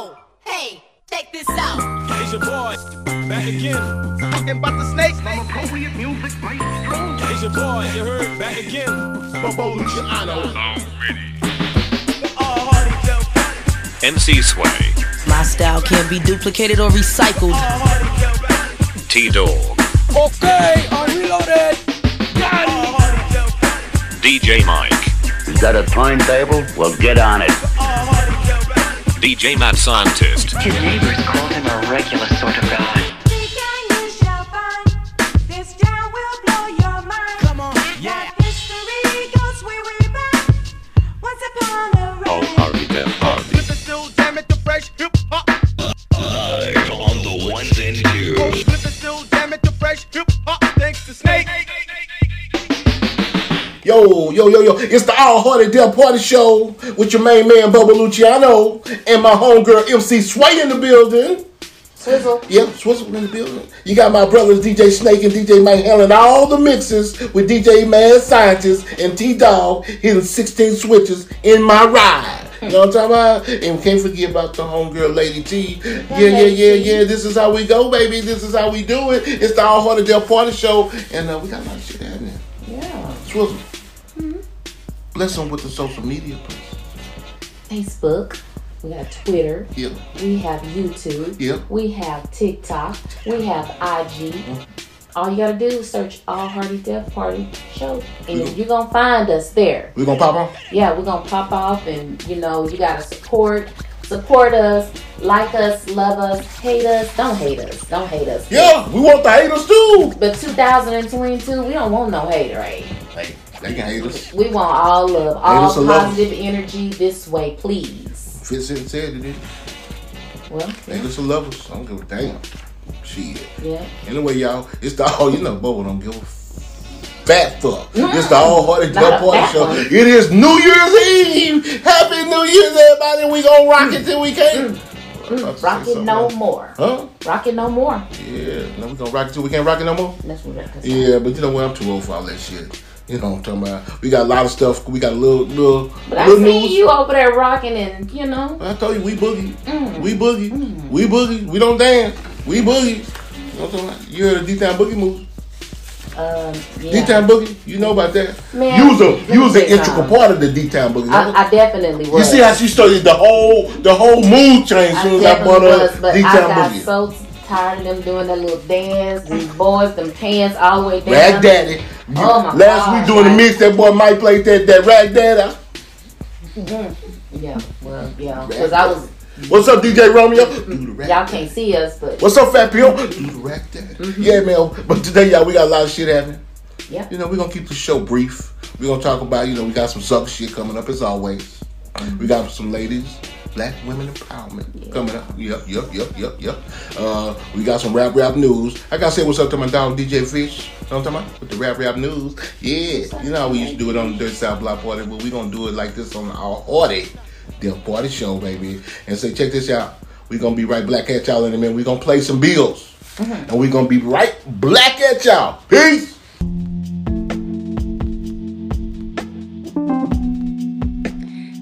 Yo, hey, check this out. It's your boy, back again. Talking about the snakes. It's your boy, you heard, back again. Bobo Luciano. MC Sway, My style can't be duplicated or recycled. T Dog, Okay, I'm reloaded. DJ Mike, Is that a turntable? Well, get on it. DJ Matt Scientist, His neighbors called him a regular sort of guy. Yo, yo, yo, yo. It's the All Hearty Def Party Show with your main man, Bubba Luciano, and my homegirl, MC Sway in the building. Swizzle. Yep, Swizzle in the building. You got my brothers, DJ Snake and DJ Mike, handling all the mixes with DJ Mad Scientist and T Dog hitting 16 switches in my ride. You know what I'm talking about? And we can't forget about the homegirl, Lady T. Yeah, yeah, yeah, yeah. This is how we go, baby. This is how we do it. It's the All Hearty Def Party Show. And uh, we got a lot of shit happening. Yeah. Swizzle. Bless them with the social media, please. Facebook. We got Twitter. Yeah. We have YouTube. Yeah. We have TikTok. We have IG. All you gotta do is search All Hearty Def Party Show, and you're gonna find us there. We're gonna pop on? Yeah, we're gonna pop off, and you know you gotta support, support us, like us, love us, hate us. Don't hate us. Don't hate us. Yeah, we want the haters too. But 2022, we don't want no hater. Right? Hey, they can hate us. We want all love, all positive energy this way, please. Fitz said it. Well, he? Haters will love us. I don't give a damn. Shit. yeah. Anyway, y'all, it's the all you know, Bobo don't give a fat fuck. It's the all hearted Not Party show. one. It is New Year's Eve. Happy New Year's, everybody. We gonna rock it till we can't. Mm, rock it no more. Huh? Rock it no more. Yeah. No, we gonna rock it till we can't rock it no more. That's what Yeah, but you know what? I'm too old for all that shit. You know what I'm talking about? We got a lot of stuff. We got a little, little, But I see news. you over there rocking and you know. I told you we boogie. Mm. We boogie. We boogie. We don't dance. We boogie. You know what I'm talking about? You heard of D-Town Boogie moves? Um, yeah. D-Town Boogie? You know about that? Man, you was a you was an integral part of the D-Town Boogie. I, I definitely was. you see how she started the whole the whole mood change as soon as I brought definitely up was, but I D-Town Boogie. so tired of them doing that little dance. These boys, them pants all the way down. Rag Daddy. Oh my Last week doing the mix, that boy Mike played that that Rag Daddy. Yeah, well, yeah, because I was. What's up, DJ Romeo? Do the Rag Y'all can't see us, but What's up, Fat Pio? Do the Rag Daddy. Mm-hmm. Yeah, man. But today, y'all, we got a lot of shit happening. yeah. You know, we're gonna keep the show brief. We're gonna talk about, you know, we got some sucker shit coming up as always. We got some ladies, black women empowerment coming up. Yep, yep, yep, yep, yep. Uh, we got some rap rap news. I gotta say what's up to my dog DJ Fish. You know what I'm talking about? With the rap rap news. Yeah. You know how we used to do it on the Dirt South Block Party, but we're gonna do it like this on our Hardy The Party show, baby. And say, check this out. we gonna be right back at y'all in a minute. we gonna play some bills. And we gonna be right black at y'all. Peace.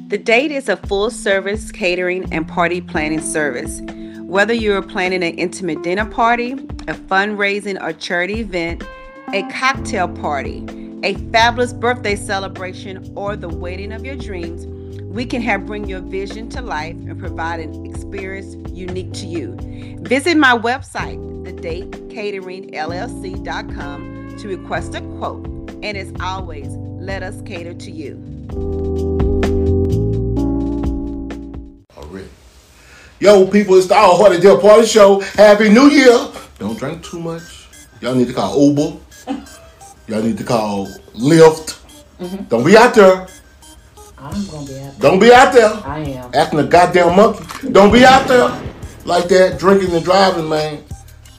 The Date is a full service catering and party planning service. Whether you're planning an intimate dinner party, a fundraising or charity event, a cocktail party, a fabulous birthday celebration, or the wedding of your dreams, we can help bring your vision to life and provide an experience unique to you. Visit my website, thedatecateringllc.com, to request a quote. And as always, let us cater to you. Yo, people, it's the All Hearty Def Party Show. Happy New Year. Don't drink too much. Y'all need to call Uber. Y'all need to call Lyft. Mm-hmm. Don't be out there. I'm gonna be out. There. Don't be out there I am. acting a goddamn monkey. Don't be out there like that, drinking and driving, man.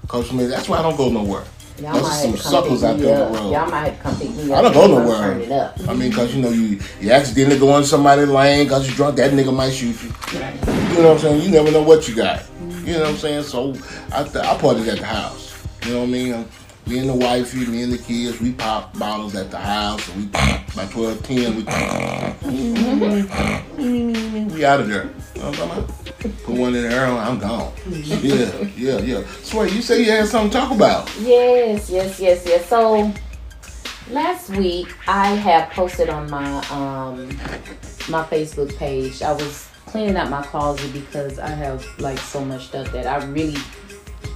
Cause man, that's why I don't go nowhere. Y'all Those might have some to come suckers out me there on up. the. Y'all might have to come pick me up. I don't go nowhere. Turn it up. I mean, cause you know you you accidentally go in somebody's lane cause you drunk. That nigga might shoot you. You know what I'm saying? You never know what you got. You know what I'm saying? So I th- I parted at the house. You know what I mean? Me and the wifey, me and the kids, we pop bottles at the house. And we by 12, 10, we we out of there. You know what I'm talking about? Put one in the air, I'm gone. Yeah, yeah, yeah. Sway, you say you had something to talk about. Yes, yes, yes, yes. So last week I have posted on my um my Facebook page. I was cleaning out my closet because I have like so much stuff that I really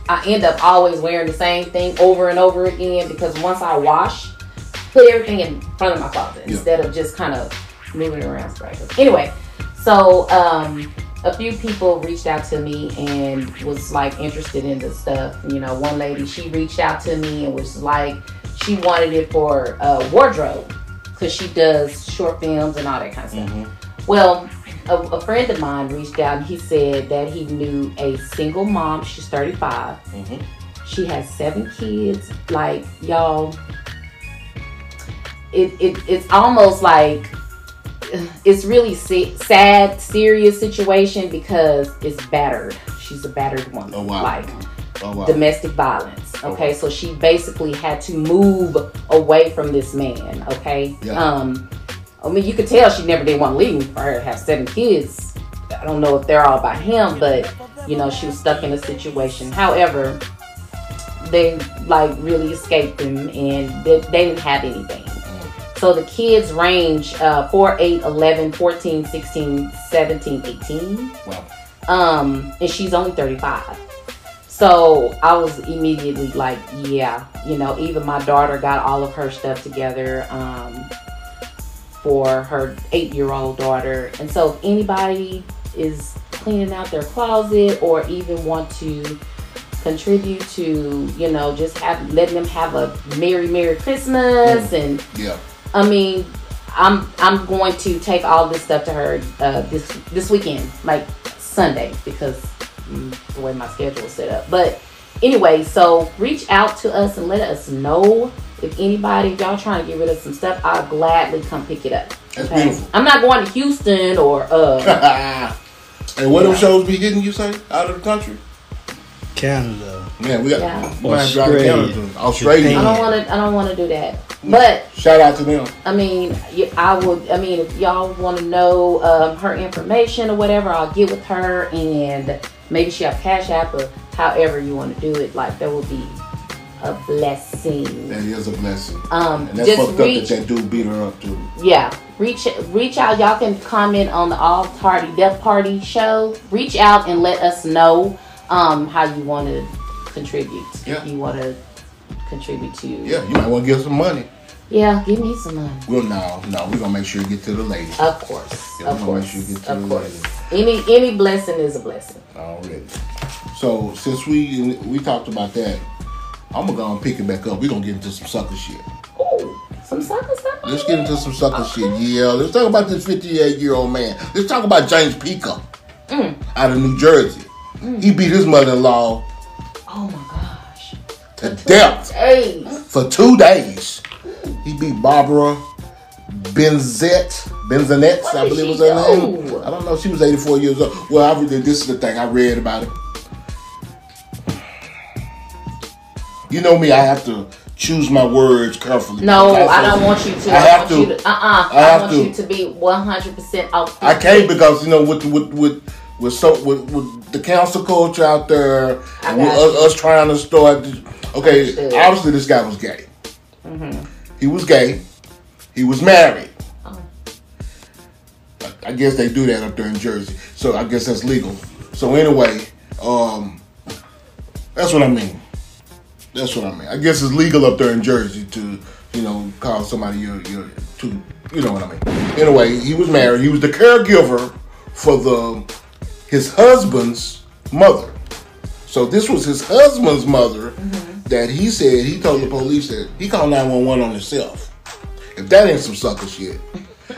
I end up always wearing the same thing over and over again because once I wash, put everything in front of my closet Yeah. instead of just kind of moving around. Anyway, so um, a few people reached out to me and was like interested in the stuff. You know, one lady she reached out to me and was like she wanted it for uh, wardrobe because she does short films and all that kind of stuff. Well, a, a friend of mine reached out and he said that he knew a single mom. She's 35. She has seven kids. Like y'all, it, it it's almost like it's really se- sad, serious situation because it's battered. She's a battered woman. Oh, wow. Like Oh wow. domestic violence. Okay, so she basically had to move away from this man. Okay, Yeah. um, I mean, you could tell she never did want to leave for her to have seven kids. I don't know if they're all by him, but you know, she was stuck in a situation. However, they like really escaped him and they, they didn't have anything. So the kids range uh, 4, 8, 11, 14, 16, 17, 18 Wow. um and she's only 35 so i was immediately like yeah you know even my daughter got all of her stuff together um for her eight-year-old daughter and so if anybody is cleaning out their closet or even want to contribute to you know just have letting them have a merry merry christmas and Yeah. I mean, I'm I'm going to take all this stuff to her uh, this this weekend, like Sunday, because mm, the way my schedule is set up. But anyway, so reach out to us and let us know if anybody, if y'all trying to get rid of some stuff, I'll gladly come pick it up. That's beautiful. I'm not going to Houston or uh and what them shows be getting you say out of the country? Canada. Man, we got Yeah. man, drive to Australia. Canada, Australia. I don't want to I don't want to do that. But Shout out to them. I mean, I would. I mean, if y'all want to know um, her information or whatever, I'll get with her and maybe she have Cash App or however you want to do it. Like that would be a blessing. That is a blessing. Um, And that's fucked reach, up that that dude beat her up too. yeah, reach reach out. Y'all can comment on the All Party Death Party show. Reach out and let us know um, how you want to contribute. Yeah. If you want to contribute to. Yeah, you might want to give some money. Yeah, give me some money. Well, no, no, we're gonna make sure you get to the lady. Of course. Yeah, of course. sure you get to Of the course. lady. Any any blessing is a blessing. Already. So since we we talked about that, I'm gonna go and pick it back up. We're gonna get into some sucker shit. Ooh, some sucker stuff. Let's get into some sucker shit. Yeah, let's talk about this 58 year old man. Let's talk about James Pica mm. out of New Jersey. Mm. He beat his mother in law Oh my gosh. to death Hey. for two days. He beat Barbara Benzette. Benzonet, I believe was her name. I don't know. She was 84 years old. Well, I read this is the thing I read about it. You know me, I have to choose my words carefully. No, because I don't want you to. I have want to. To uh uh I I, have want to. you to be one hundred percent authentic. I can't because you know with with with with so with, with the cancel culture out there, and with us, us trying to start. Okay, obviously this guy was gay. Mm-hmm. He was gay. He was married. Oh. I- I guess they do that up there in Jersey, so I guess that's legal. So anyway, um, that's what I mean. That's what I mean. I guess it's legal up there in Jersey to, you know, call somebody your your to, you know what I mean. Anyway, he was married. He was the caregiver for the his husband's mother. So this was his husband's mother mm-hmm. that he said he told the police that he called nine one one on himself. If that ain't some sucker shit.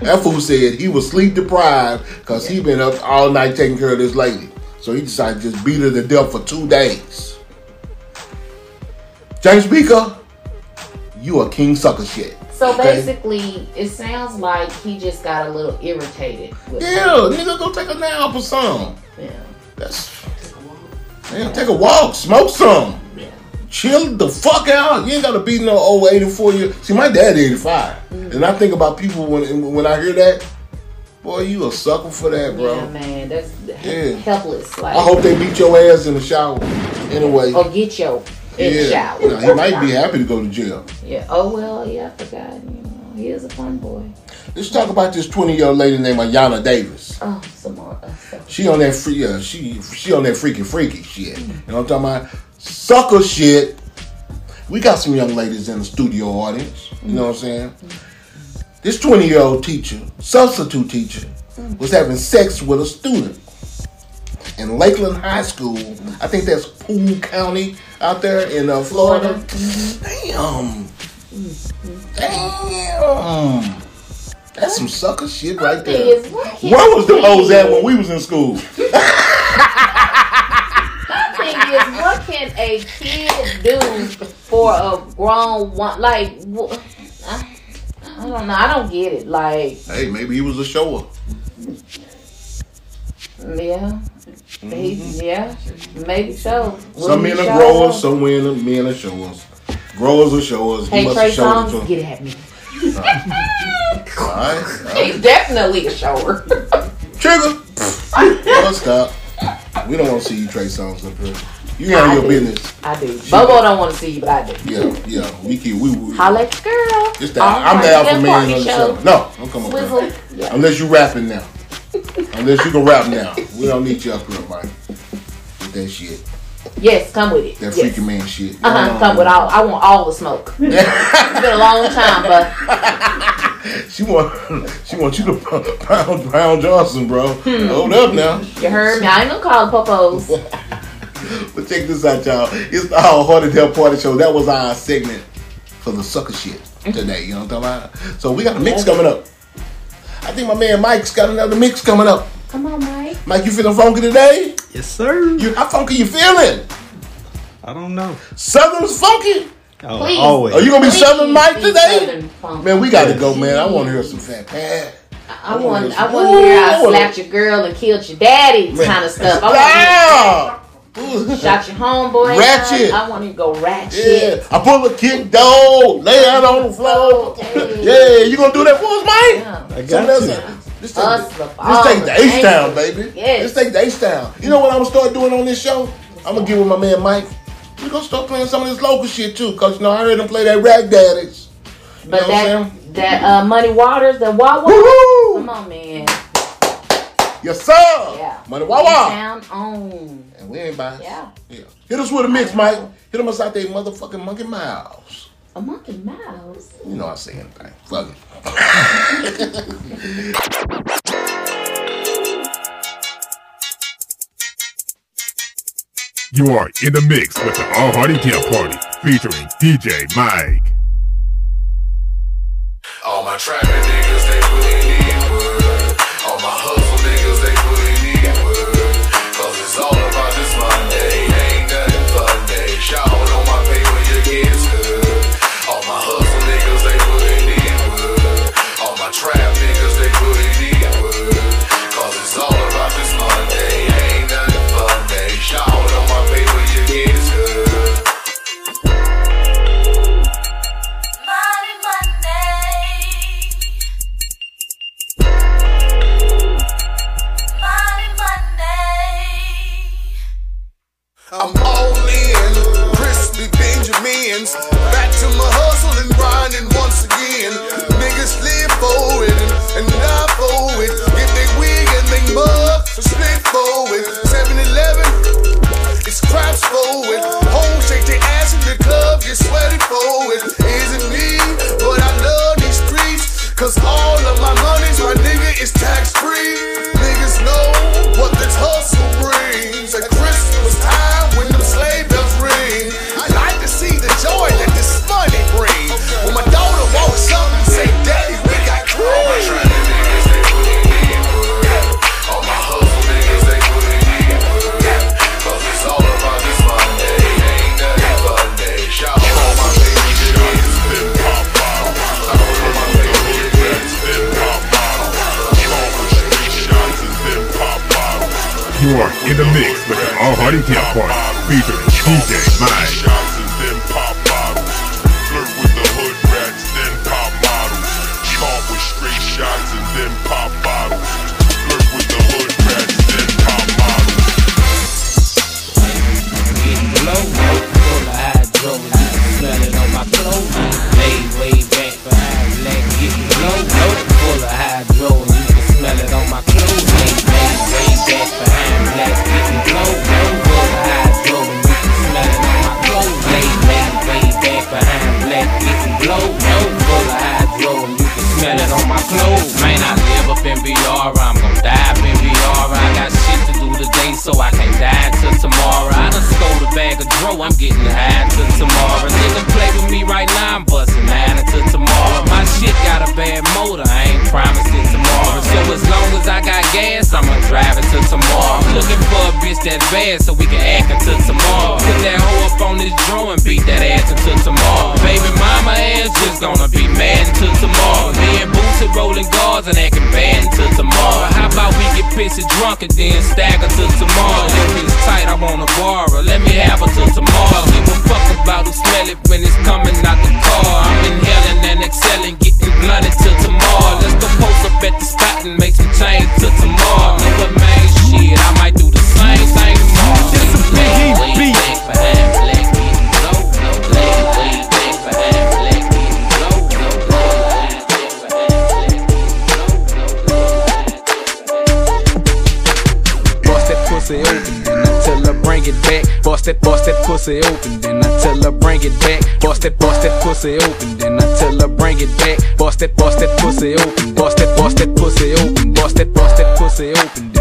That fool said he was sleep deprived because he been up all night taking care of this lady. So he decided to just beat her to death for two days. James Beaker, you a king sucker shit. So okay? basically, it sounds like he just got a little irritated. With Yeah, nigga, go take a nap or something. Yeah. That's Take a man, take a walk, smoke some. Yeah. chill the fuck out. You ain't gotta be no old 84 year. See, my dad 85. Mm. And I think about people when when I hear that, Boy, you a sucker for that, bro. Yeah, man, that's Yeah. helpless. Like, I hope they beat your ass in the shower. Anyway. or get your in yeah. shower. Now, he might be happy to go to jail. Yeah. Oh well, yeah, I forgot. You know, he is a fun boy. Let's talk about this 20 year old lady named Ayana Davis. Oh, some more. Uh, She on that free, uh, she she on that freaky freaky shit. You know what I'm talking about? Sucker shit. We got some young ladies in the studio audience. You know what I'm saying? This 20 year old teacher, substitute teacher, was having sex with a student in Lakeland High School. I think that's Polk County out there in uh, Florida. Damn. Damn. That's some sucker shit right there. what Where was the you hoes at when we was in school? My thing is, what can a kid do for a grown one? Like, wh- I, I don't know. I don't get it. Like, Hey, maybe he was a shower. yeah, he, yeah, maybe so. Some men are growers, some men are, men are showers. Growers are showers. He Hey, Trey Songz, get at me. All right. He's definitely a shower. Trigger. stop. We don't want to see you Trey Songz up here. You handle your do. business. I do. Bobo don't want to see you, but I do. Yeah, yeah. We keep. We. we Holla at your girl. it's the, All I'm the alpha that man on the show. No, don't come up here. Yeah. Unless you rapping now. Unless you can rap now. We don't need you up here, Mike. With that shit. Yes, come with it. That yes. freaky man shit. Uh huh. Come with all. I want all the smoke. it's been a long time, but She want she want you to pound pound Johnson, bro. Hmm. Hold up now. you heard me. I ain't gonna call them popos. But check this out, y'all. It's the How Hard to Tell Party Show. That was our segment for the sucker shit today. You know what I'm talking about? So we got a mix coming up. I think my man Mike's got another mix coming up. Come on, Mike. Mike, you feeling funky today? Yes, sir. You how funky you feeling? I don't know. Southern's funky. Oh, Please. always. Are you gonna be Please Southern Mike today? Southern. Man, we gotta go, man. I want to hear some fat pat. I want. I want to hear I I slapped your girl and killed your daddy Man. kind of stuff. I want to shot your homeboy. Ratchet. I want to go ratchet. Yeah, I pull a kick dog, lay out on the floor. Okay. Yeah, you gonna do that for us, Mike? Yeah. I So got let's- you. Let's take, Us, the, the let's take the. H Town, baby. Yes. Let's take the H Town. You know what I'm gonna start doing on this show? I'm gonna get with my man Mike. We're gonna start playing some of this local shit too, cause you know I heard him play that Rag Daddies. You But know what I'm saying? that that uh, Money Waters, the Wawa. Woo-hoo! Come on, man. Yes, sir. Yeah. Money Wawa. Town on. And we ain't biased. Yeah. Yeah. Hit us with a mix, Mike. Hit them us out there, motherfucking monkey miles. A monkey mouse. You know I say anything. Fuck it. You are in the mix with the All Hardy Tea Party featuring DJ Mike. All my trapping niggas, they split 7 Eleven, it's craps for it. Hoes shake their ass in the club, get sweaty it. Isn't me, but I love these streets. Cause all of my money's my nigga is tax free. Niggas know what this hustle brings. In the mix with the All Hardy Tea Party featuring DJ Mike. pussy open, then I tell her bring it back. Bust that, bust that pussy open, then I tell her bring it back. Bust that, bust that pussy open, bust that, bust that pussy open, bust that, bust that pussy open.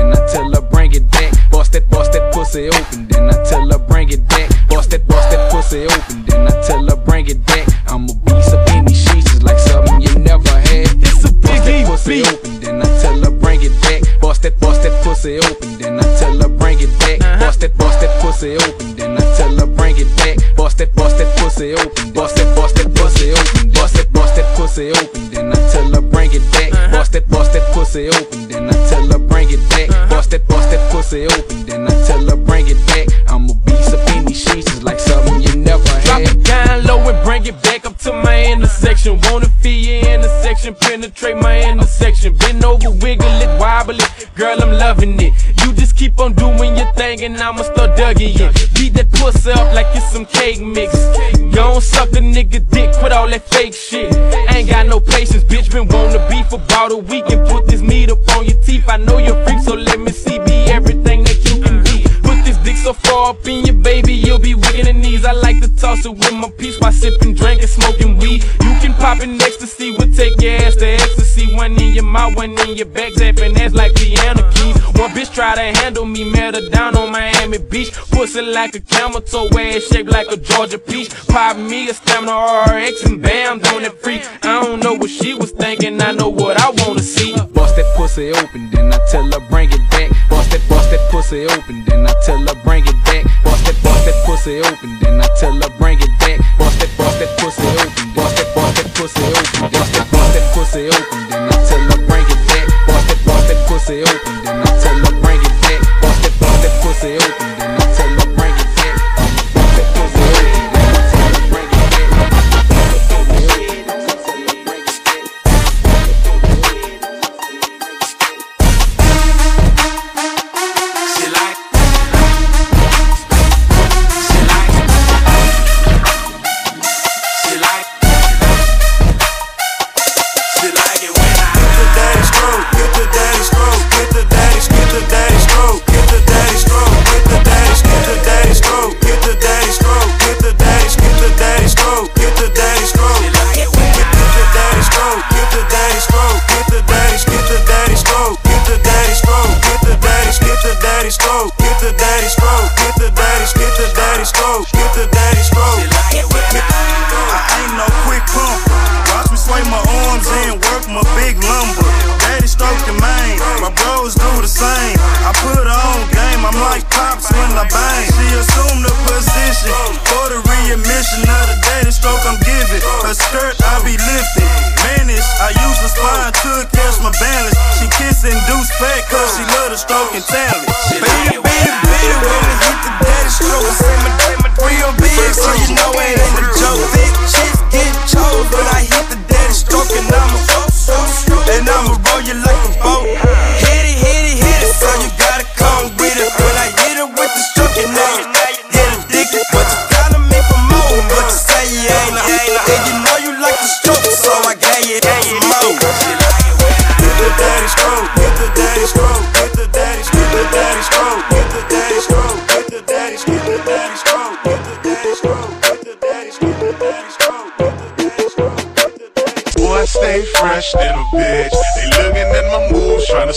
And I'ma start Dougie it. Beat that pussy up like it's some cake mix. Gon' suck a nigga dick, with all that fake shit. Ain't got no patience, bitch, been wanna beef about a week and put this meat up on your teeth. I know you're freak, so let me see, be everything that you can be. Put this dick so far up in your baby, you'll be wiggin' the knees. I like to toss it with my piece while sippin', drinkin', smoking weed. You can pop an ecstasy, we'll take your ass to ecstasy see one in your mouth, one in your back, zapping ass like piano keys. One bitch try to handle me, met her down on Miami Beach. Pussy like a camel toe, ass shaped like a Georgia peach. Pop me a stamina RX and bam, don't it freak. I don't know what she was thinking, I know what I wanna see. Bust that pussy open, then I tell her bring it back. Bust that, bust that pussy open, then I tell her bring it back. Bust that, bust that pussy open, then I tell her bring it back. Bust that, bust that pussy open, bust that, bust that pussy open, bust that, bust that pussy open then I tell her bring it back. Bust that, bust that pussy open, then I tell her bring it back. Bust that, bust that pussy open, then I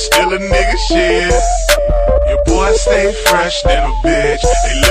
still a nigga shit. Your boy stay fresh than a bitch. They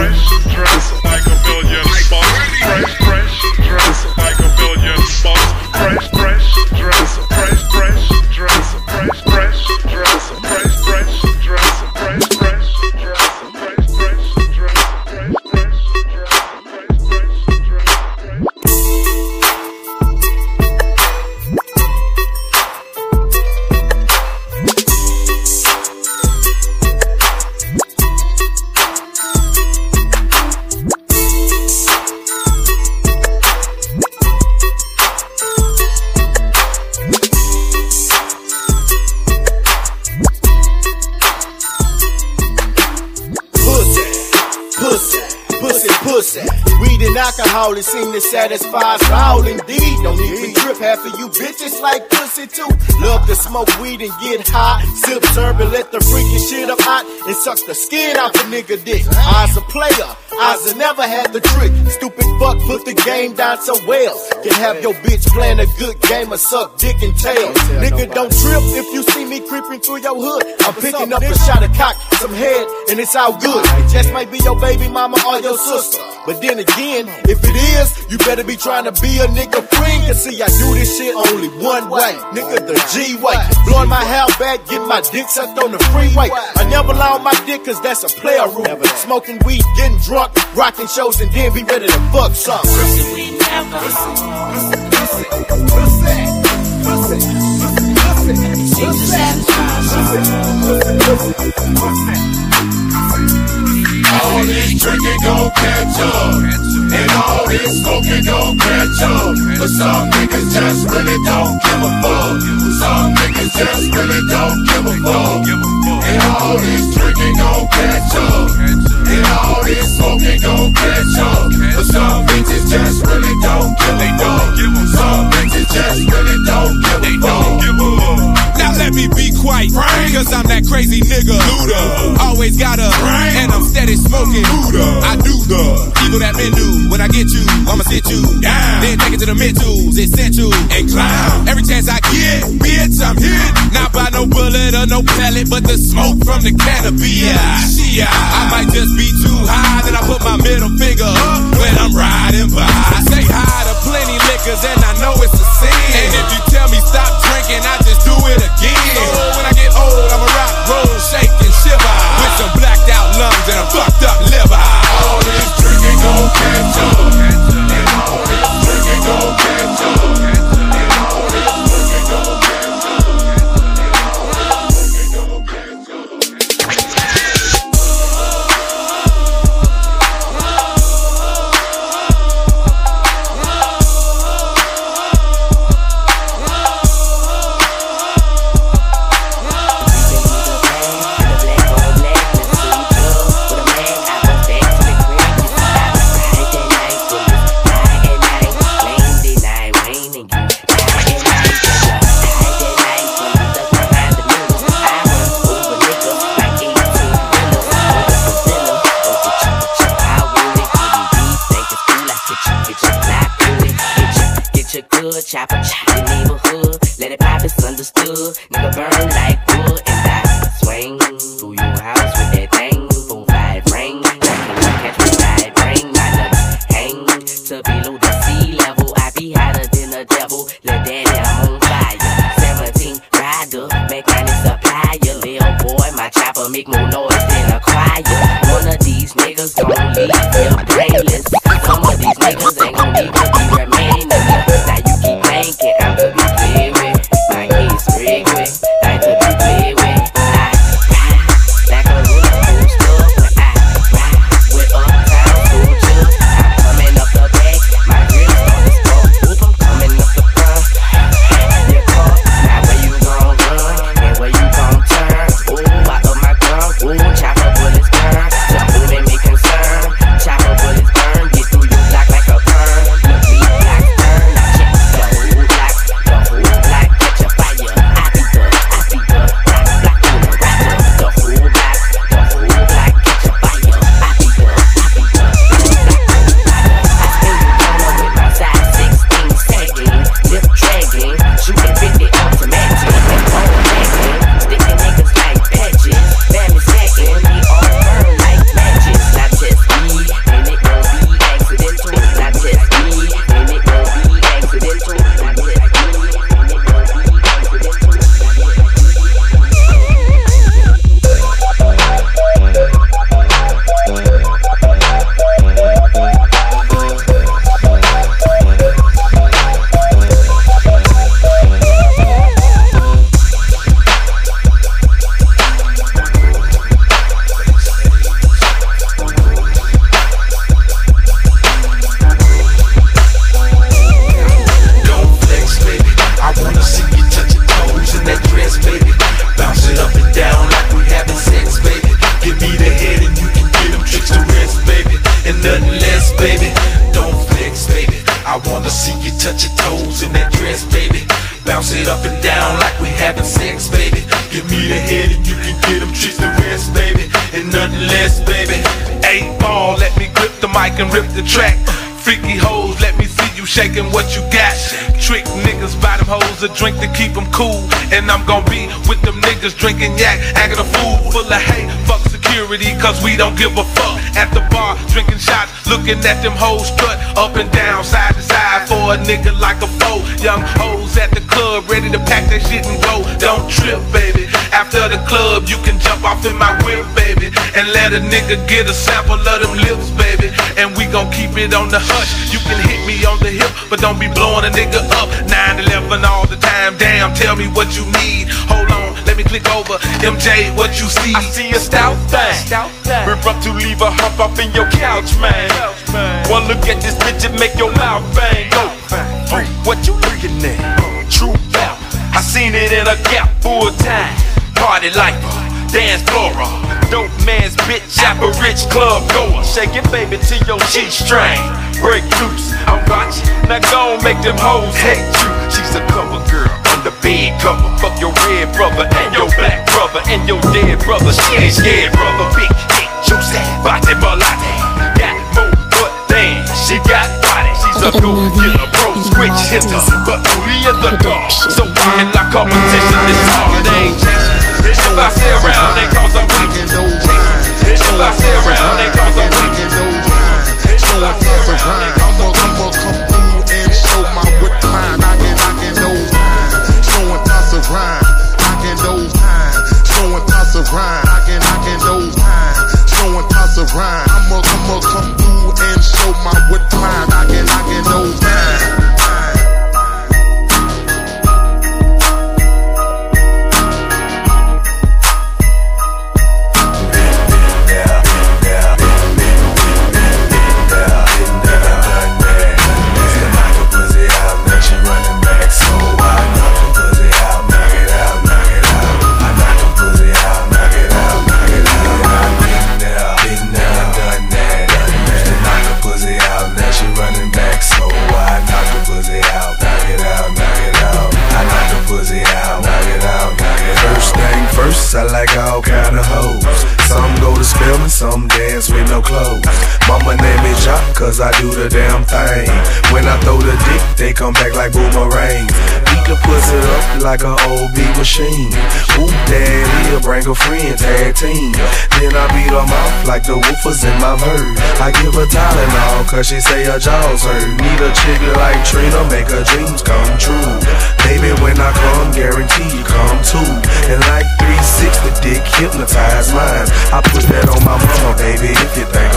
fresh dress. satisfies all indeed. Don't even trip half of you bitches like pussy too. Love to smoke weed and get high. Sip turban, let the freaking shit up hot and sucks the skin out the nigga dick. I's a player, I's never had the trick put the game down so well. Can have your bitch playing a good game of suck dick and tail. Nigga, don't trip if you see me creeping through your hood. I'm picking up a shot of cock, some head, and it's all good. Just might be your baby mama or your sister. But then again, if it is, you better be trying to be a nigga friend. Cause see, I do this shit only one way. Nigga, the G way. Blowing my hair back, get my dick sucked on the freeway. I never allow my dick cause that's a player rule. Smoking weed, getting drunk, rocking shows, and then be ready to fuck some out. Pussy, we never. Pussy, pussy, pussy, pussy, pussy, pussy. She just had a child. Pussy, pussy, pussy, pussy. All this drinking gon' catch up. And all this smoking gon' catch up. But some niggas just really don't give a fuck. Some niggas just really don't give a fuck. And all this drinking gon' catch up. And all this smoking gon' catch up. But some bitches just really don't give a fuck. Some bitches just really don't give a fuck. Now let me be quiet, cause I'm that crazy nigga. Luda. Always got a, and I'm steady smoking. Luda. I do the evil that men do. When I get you, I'ma sit you down. Then take it to the mid tools, essential, and clown. Every chance I get, bitch, I'm hit. Not by no bullet or no pellet, but the smoke from the canopy. Yeah, she, I might just be too high, then I put my middle finger up when I'm riding by. I say hi to plenty liquors, and I know it's a sin. And if you tell me stop drinking, I just do it again. So when I get old, I'ma rock, roll, shake, and shiver. With some blacked out lungs and a fucked up liver. All this drinking gon' catch up. Nothing baby. Eight ball, let me grip the mic and rip the track. Freaky hoes, let me see you shaking what you got. Trick niggas buy them hoes a drink to keep them cool. And I'm gon' be with them niggas drinking yak, acting a fool full of hate. Fuck security, cause we don't give a fuck. At the bar, drinking shots, looking at them hoes strut up and down, side to side for a nigga like a foe. Young hoes at the club, ready to pack that shit and go. Don't trip, baby. After the club, you can jump off in my whip, baby. And let a nigga get a sample of them lips, baby. And we gon' keep it on the hush. You can hit me on the hip, but don't be blowing a nigga up. 9-11 all the time, damn, tell me what you need. Hold on, let me click over. MJ, what you see? I see a stout thing. We're up to leave a hump up in your couch, man. One look at this bitch and make your mouth bang. Go, oh, what you looking at? True rap. I seen it in a gap full time. Party lifer, dance flora. Dope man's bitch, apple rich club goer. Shake it, baby, to your G string. Break loose, I'm watching. Now go and make them hoes hate you. She's a cover girl, under bed cover. Fuck your red brother and your black brother and your dead brother. She ain't scared, brother. Big dick, juicy, body malate. Got more butt than she got body. She's a go getter, bro, switch hitter. But we in the dark, so why in our competition is hard. They ain't I stay around, they cause I'm weak. If I stay around, they cause I'm weak. Showing lots of grind. I'ma, I'ma come through and show my what kind. I can, I can those times. Showing lots of grind. I can those times. Showing lots of grind. I can, I can those times. Showing lots of grind. I'ma, I'ma come through and show my what I like all kind of hoes. Some go to Spelman, some dance with no clothes. Mama name me Jock, cause I do the damn thing. When I throw the dick, they come back like boomerang. Beat the pussy up like an old beat machine. Whoop daddy, will bring a friend, tag team. Then I beat her mouth like the woofers in my verse. I give her Tylenol, cause she say her jaws hurt. Need a chick like Trina, make her dreams come true. Baby, when I come, guarantee you come too. And like 360 dick hypnotize mine. I put that on my mama, baby, if you think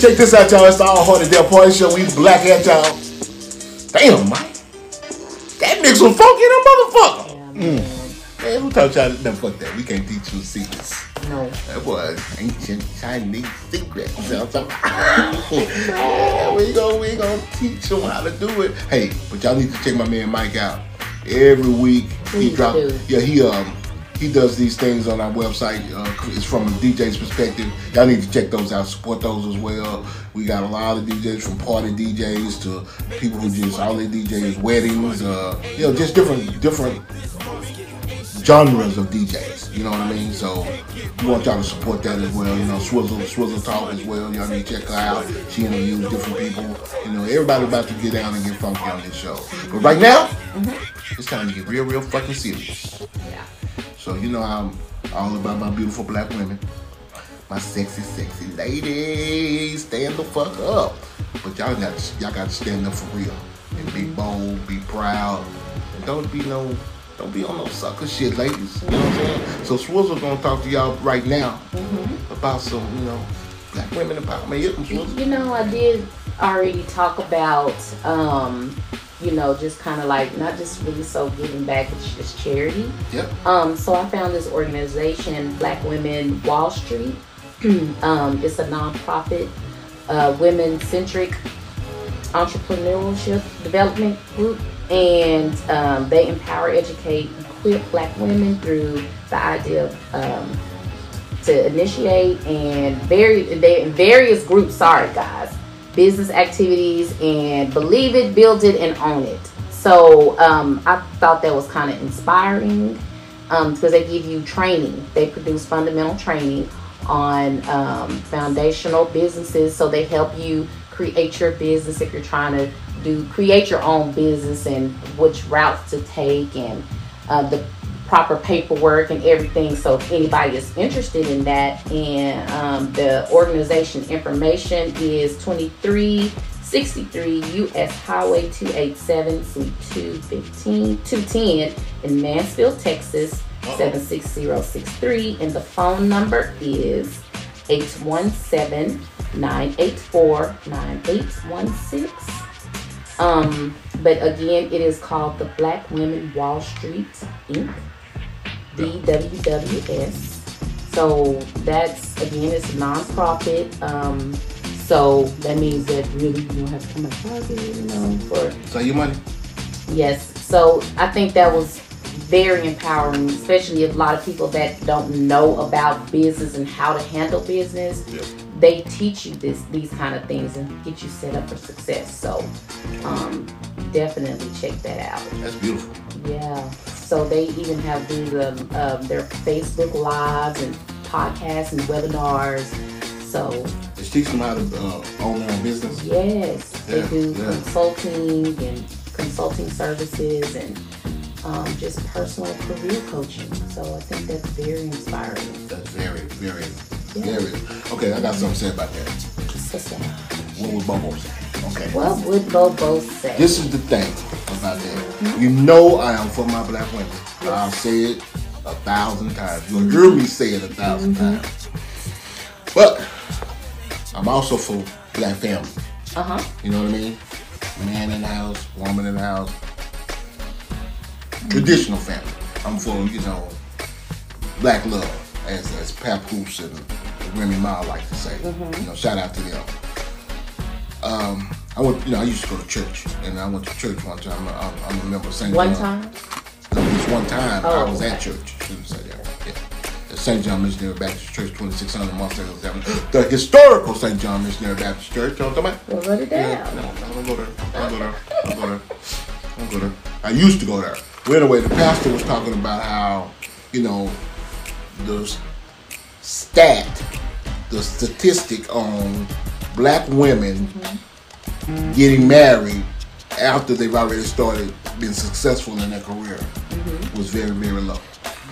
check this out, y'all. It's the All Hearty Def Party Show. We black at y'all. Damn, Mike. That mix was funky, that motherfucker. Mm. Man, who taught y'all? No, fuck that. We can't teach you secrets. No. That was ancient Chinese secret. You know what I'm talking about? we gon' we gon' teach them how to do it. Hey, but y'all need to check my man Mike out. Every week he drop. Yeah, he um he does these things on our website. Uh, it's from a DJ's perspective. Y'all need to check those out. Support those as well. We got a lot of DJs from party DJs to people who just all they DJs weddings. Uh, you know, just different different genres of DJs. You know what I mean? So we want y'all to support that as well. You know, Swizzle Swizzle Talk as well. Y'all need to check her out. She interviews different people. You know, everybody about to get down and get funky on this show. But right now, it's time to get real, real fucking serious. So you know I'm all about my beautiful black women. My sexy, sexy ladies. Stand the fuck up. But y'all got y'all got to stand up for real. And be bold, be proud. And don't be no don't be on no sucker shit, ladies. You know what I'm saying? So Swizzle gonna talk to y'all right now about some, you know, black women empowerment. Them, Swizzle. You know, I did already talk about, um, you know, just kind of like not just really so giving back, it's just charity. Yep. Um, so I found this organization, Black Women Wall Street. um, it's a nonprofit, uh, women-centric entrepreneurship development group, and um, they empower, educate, equip Black women through the idea of um, to initiate and very they in various groups. Sorry, guys, business activities and believe it, build it, and own it. So um, I thought that was kind of inspiring um, because they give you training. They produce fundamental training on um, foundational businesses. So they help you create your business if you're trying to do create your own business and which routes to take and uh, the proper paperwork and everything. So if anybody is interested in that, and um, the organization information is 2363 US Highway 287, Suite 215, 210 in Mansfield, Texas 76063, and the phone number is 817 984 9816. Um, but again, it is called the Black Women Wall Street Inc. BWWS. So that's again, it's a nonprofit. Um, so that means that really you don't have to come and target, you know, for So your money. Yes. So I think that was very empowering, especially if a lot of people that don't know about business and how to handle business. They teach you this these kind of things and get you set up for success. So um, definitely check that out. That's beautiful. Yeah. So they even have do the um, their Facebook lives and podcasts and webinars. So It's teaching them how to uh, own their own business. Yes, they do yeah. consulting and consulting services and um, just personal career coaching. So I think that's very inspiring. That's very, very, very. Okay, I got something to say about that. What would Bobo say? Okay. What would Bobo say? This is the thing about that. You know I am for my black women. I'll say it a thousand times. You'll hear me say it a 1000 times. But I'm also for black family. Uh huh. You know what I mean? Man in the house, woman in the house. Traditional family. I'm for, you know, black love, as as Papoose and Remy Ma like to say. Mhm. You know, shout out to them. Um, I went, you know, I used to go to church, and I went to church one time. I'm, I'm a member of St. One John. time. No, just one time. I Oh, was okay. at church. Shouldn't say that. Yeah. The St. John Missionary Baptist Church, 2600 Monsanto Avenue. The historical St. John Missionary Baptist Church. You know what I'm talking about? Well, write it down. Yeah, no, no, don't go there. Don't go there. Don't go there. Don't go there. I used to go there. Well, anyway, the pastor was talking about how, you know, the stat, the statistic on black women getting married after they've already started being successful in their career mm-hmm. was very, very low.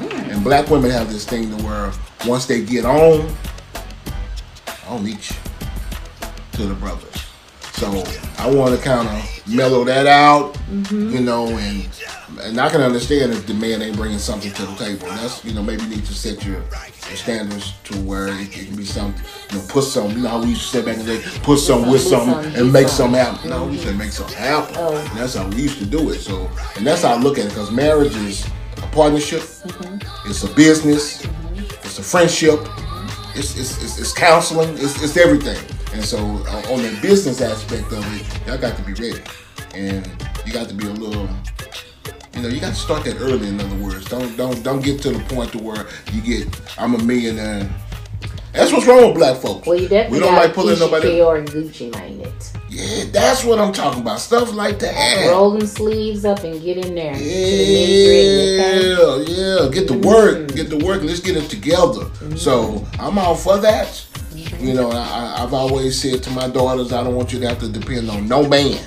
And black women have this thing to where once they get on, need you to the brothers. So I want to kind of mellow that out, mm-hmm. you know, and and I can understand if the man ain't bringing something to the table. That's you know maybe you need to set your, your standards to where it can be something. You know, put some. You know how we used to say back in the day, put some with some some, and make some. some happen. No, we mm-hmm. said make something happen. Oh. And that's how we used to do it. So and that's how I look at it because marriage is a partnership. Mm-hmm. It's a business. It's a friendship. It's, it's, it's, it's counseling. It's, it's everything. And so uh, on the business aspect of it, y'all got to be ready. And you got to be a little, you know, you got to start that early. In other words, don't don't don't get to the point to where you get I'm a millionaire. That's what's wrong with black folks. Well, you definitely we don't got like pulling nobody. And Gucci? Yeah, that's what I'm talking about. Stuff like that. Roll them sleeves up and get in there. To the nitty-gritty, okay? Yeah, yeah. Get to work. Get to work. Let's get it together. So I'm all for that. You know, I, I've always said to my daughters, I don't want you to have to depend on no man.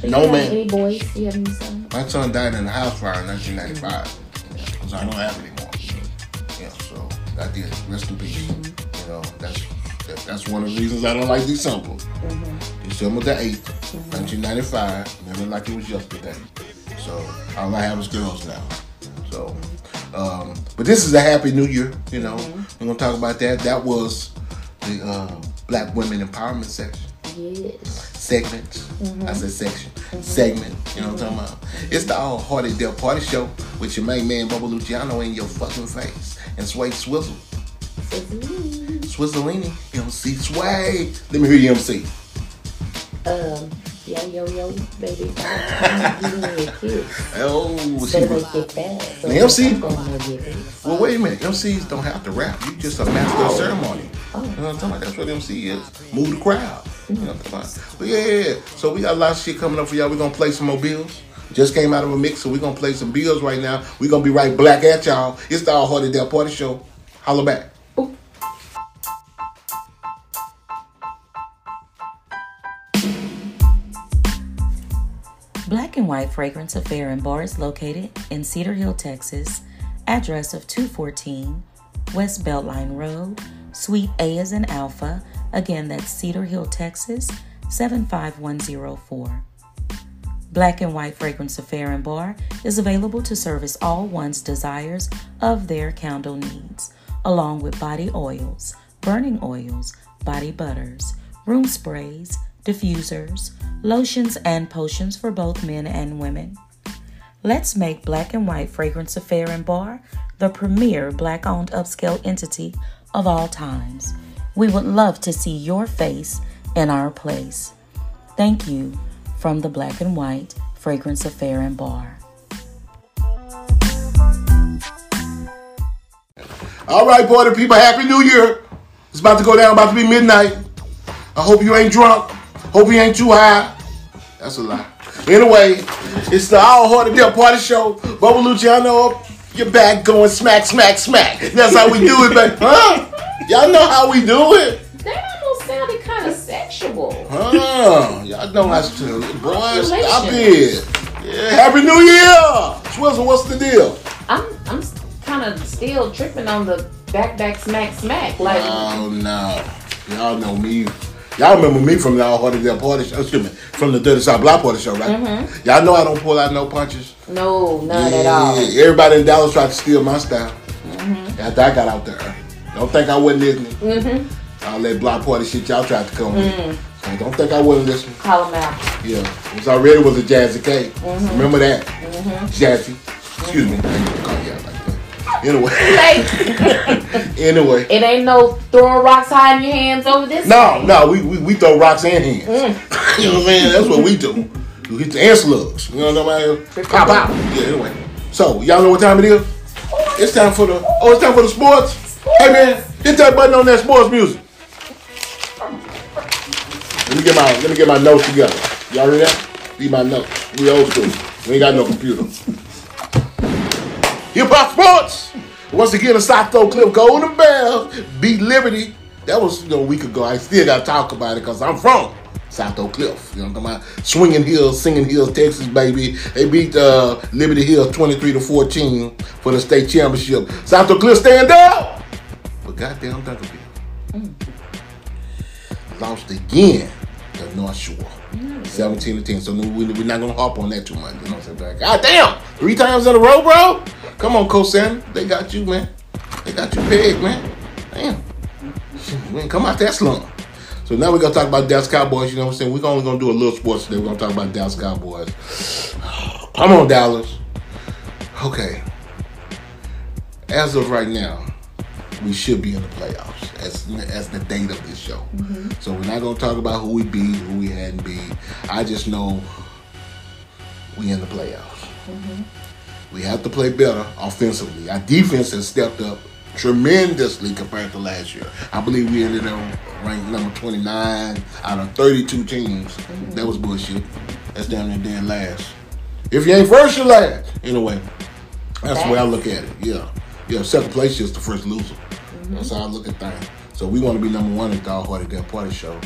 So No you man. Any boys? You have any sons? My son died in a house fire in 1995. So I don't have anymore. Yeah, so I did. Rest in peace. Mm-hmm. You know, that's that, that's one of the reasons I don't like December. Mm-hmm. December the 8th, 1995. Mm-hmm. Remember like it was yesterday. So all I have is girls now. So, um, but this is a happy new year. You know, we're gonna talk about that. That was the uh, Black Women Empowerment section Yes. segment. Mhm. I said section. Segment. You know what I'm talking about? It's the All Hearty Def Party Show with your main man Bubba Luciano in your fucking face. And Sway Swizzle. Swizzolini. MC Sway. Let me hear you MC. Um, yo, yo, yo, baby. I'm a kiss. Oh, she was. fast. So The MC? I'm gonna get it. Well, wait a minute. MCs don't have to rap. You just a master of ceremony. Oh. You know what I'm talking about? That's what MC is. Move the crowd. You know what I'm talking about? But yeah, yeah, yeah. So we got a lot of shit coming up for y'all. We're going to play some more bills. Just came out of a mix, so we're going to play some bills right now. We're going to be right black at y'all. It's the All Hearty Def Party Show. Holla back. White Fragrance Affair and Bar is located in Cedar Hill, Texas. Address of 214 West Beltline Road, Suite A is in Alpha. Again, that's Cedar Hill, Texas 75104. Black and White Fragrance Affair and Bar is available to service all one's desires of their candle needs, along with body oils, burning oils, body butters, room sprays, diffusers, lotions, and potions for both men and women. Let's make Black and White Fragrance Affair and Bar the premier black owned upscale entity of all times. We would love to see your face in our place. Thank you from the Black and White Fragrance Affair and Bar. All right, party people, Happy New Year. It's about to go down, about to be midnight. I hope you ain't drunk. Hope he ain't too high. That's a lie. Anyway, it's the All Hearty Def Party Show. Bubba Luciano, you're back going smack, smack, smack. That's how we do it, baby. Huh? Y'all know how we do it. That almost sounded kind of sexual. Huh? Y'all know how to do it. Boy, stop it. Yeah, Happy New Year. Swizzle, what's the deal? I'm I'm kind of still tripping on the back back smack smack like Oh no. Y'all know me. Y'all remember me from the All Hearty Def Party Show. Excuse me, from the Dirty South Block Party Show, right? Mhm. Y'all know I don't pull out no punches. no none at Yeah, all. Everybody in Dallas tried to steal my style. Mhm. After I got out there. Don't think I wasn't listening. Mhm. All that block party shit y'all tried to come with. Mm. So don't think I wasn't listening. Call him out. Yeah. It was already was a Jazzy K. Mhm. Remember that? Mhm. Jazzy. Excuse me. Anyway. Like, anyway. it ain't no throwing rocks hiding your hands over this. No, no, we, we, we throw rocks and hands. Mm. You know what I'm saying? That's what we do. We hit the ant slugs. You know what I'm saying? Pop out. Yeah, anyway. So, y'all know what time it is? It's time for the oh, it's time for the sports. Hey man, hit that button on that sports music. Let me get my let me get my notes together. Y'all ready that? These my notes. We old school. We ain't got no computer. Hip hop sports. Once again, a South Oak Cliff Golden Bell beat Liberty. That was you know, a week ago. I still got to talk about it because I'm from South Oak Cliff. You know what I'm talking about? Swinging Hills, Singing Hills, Texas, baby. They beat uh, Liberty Hills 23 to 14 for the state championship. South Oak Cliff stand up. But goddamn Duncanville lost again to North Shore. 17 to 10. So we- we're not going to harp on that too much. You know what I'm saying? God ah, damn. Three times in a row, bro? Come on, Coach Sam. They got you, man. They got you pegged, man. Damn. Man, come out that slump. So now we're gonna talk about Dallas Cowboys. You know what I'm saying? We're only gonna do a little sports today. We're gonna talk about Dallas Cowboys. Come on, Dallas. Okay. As of right now, we should be in the playoffs as as the date of this show. Mm-hmm. So we're not gonna talk about who we beat, who we hadn't beat. I just know we in the playoffs. Mm-hmm. We have to play better offensively. Our defense has stepped up tremendously compared to last year. I believe we ended up ranked number 29 out of 32 teams. Mm-hmm. That was bullshit. That's down there dead last. If you ain't first, you're last. Anyway, that's the way I look at it. Yeah. Yeah, second place is the first loser. That's how I look at things. So we want to be number one at All Hearty Def Party Show.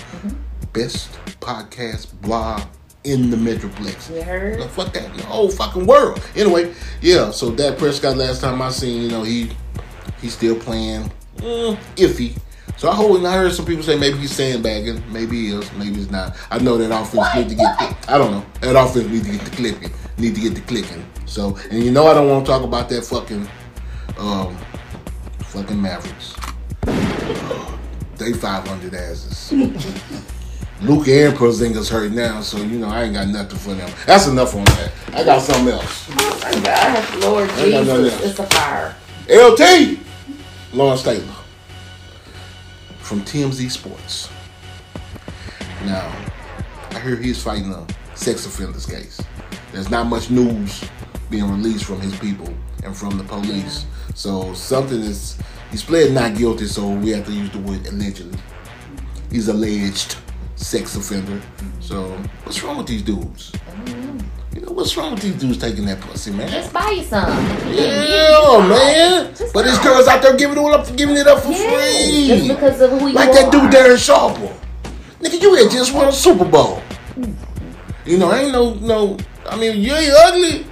Best podcast blog in the Metroplex. You heard? Now, fuck that the whole fucking world. Anyway, yeah, so Dak Prescott last time I seen, you know, he he's still playing mm, iffy. So I hold I heard some people say maybe he's sandbagging, maybe he is, maybe he's not. I know that offense need to get I don't know. That offense need to get the clicking. Need to get the clicking. So and you know I don't want to talk about that fucking um fucking Mavericks. They five hundred asses. Luke and Porzingis hurt now, so you know I ain't got nothing for them. That's enough on that. I got something else. Oh my God, Lord I Jesus, it's a fire. LT, Lawrence Taylor from TMZ Sports. Now, I hear he's fighting a sex offenders case. There's not much news being released from his people and from the police. So something is he's pled not guilty, so we have to use the word allegedly. He's alleged sex offender. So what's wrong with these dudes? You know what's wrong with these dudes taking that pussy, man? Just buy you some. Yeah, man. But there's girls out there giving it up, giving it up for free. Just because of who you like are. that dude Darren Sharper. Nigga, you had just won a Super Bowl. You know, ain't no no I mean, you ain't ugly.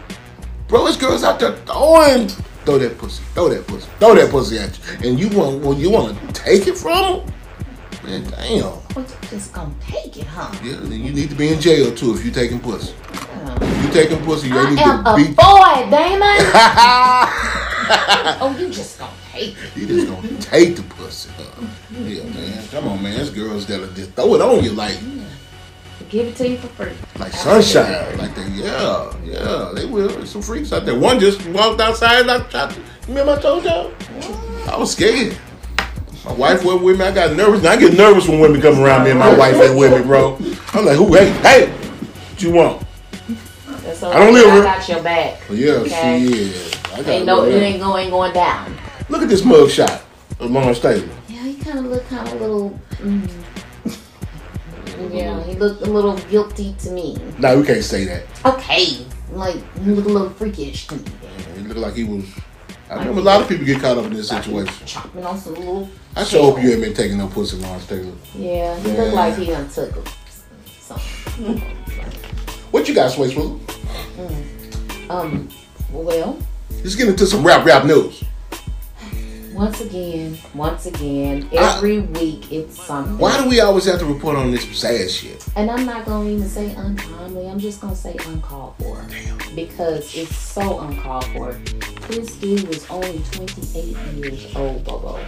Bro, there's girls out there throwing, throw that pussy, throw that pussy, throw that pussy at you. And you want, well, you want to take it from them? Man, damn. But you just gonna take it, huh? Yeah, then you need to be in jail too if you taking pussy. If you taking pussy, you I need am to a beat. boy, Damon. oh, you just gonna take it. You just gonna take the pussy. Huh? Yeah, man. Come on, man. There's girls that'll just throw it on you like Give it to you for free. like sunshine. Like they, yeah, yeah, they will. There's some freaks out there. One just walked outside and I tried to, remember I told y'all? I was scared. My wife went with me. I got nervous. Now I get nervous when women come around me and my wife ain't with me, bro. I'm like, who? Hey, hey, what you want? That's I don't live I with- got your back. Yeah, Okay. she is. I got Ain't no, it it ain't going, going down. Look at this mug shot of Lawrence Taylor. Yeah, he kind of look kind of little. Mm, yeah, he looked a little guilty to me. No, we can't say that. Okay, like he looked a little freakish to me. He looked like he was. I remember a lot of people get caught up in this situation. Chopping on some little. I sure hope you ain't been taking no pussy, Lawrence Taylor. Yeah, he Yeah. looked like he done took him. Something. What you got, Sway Swizzle? Um, well, Let's get into some rap rap news. Once again, once again, every uh, week it's something. Why do we always have to report on this sad shit? And I'm not gonna even say untimely. I'm just gonna say uncalled for. Because it's so uncalled for. This dude was only 28 years old, Bobo.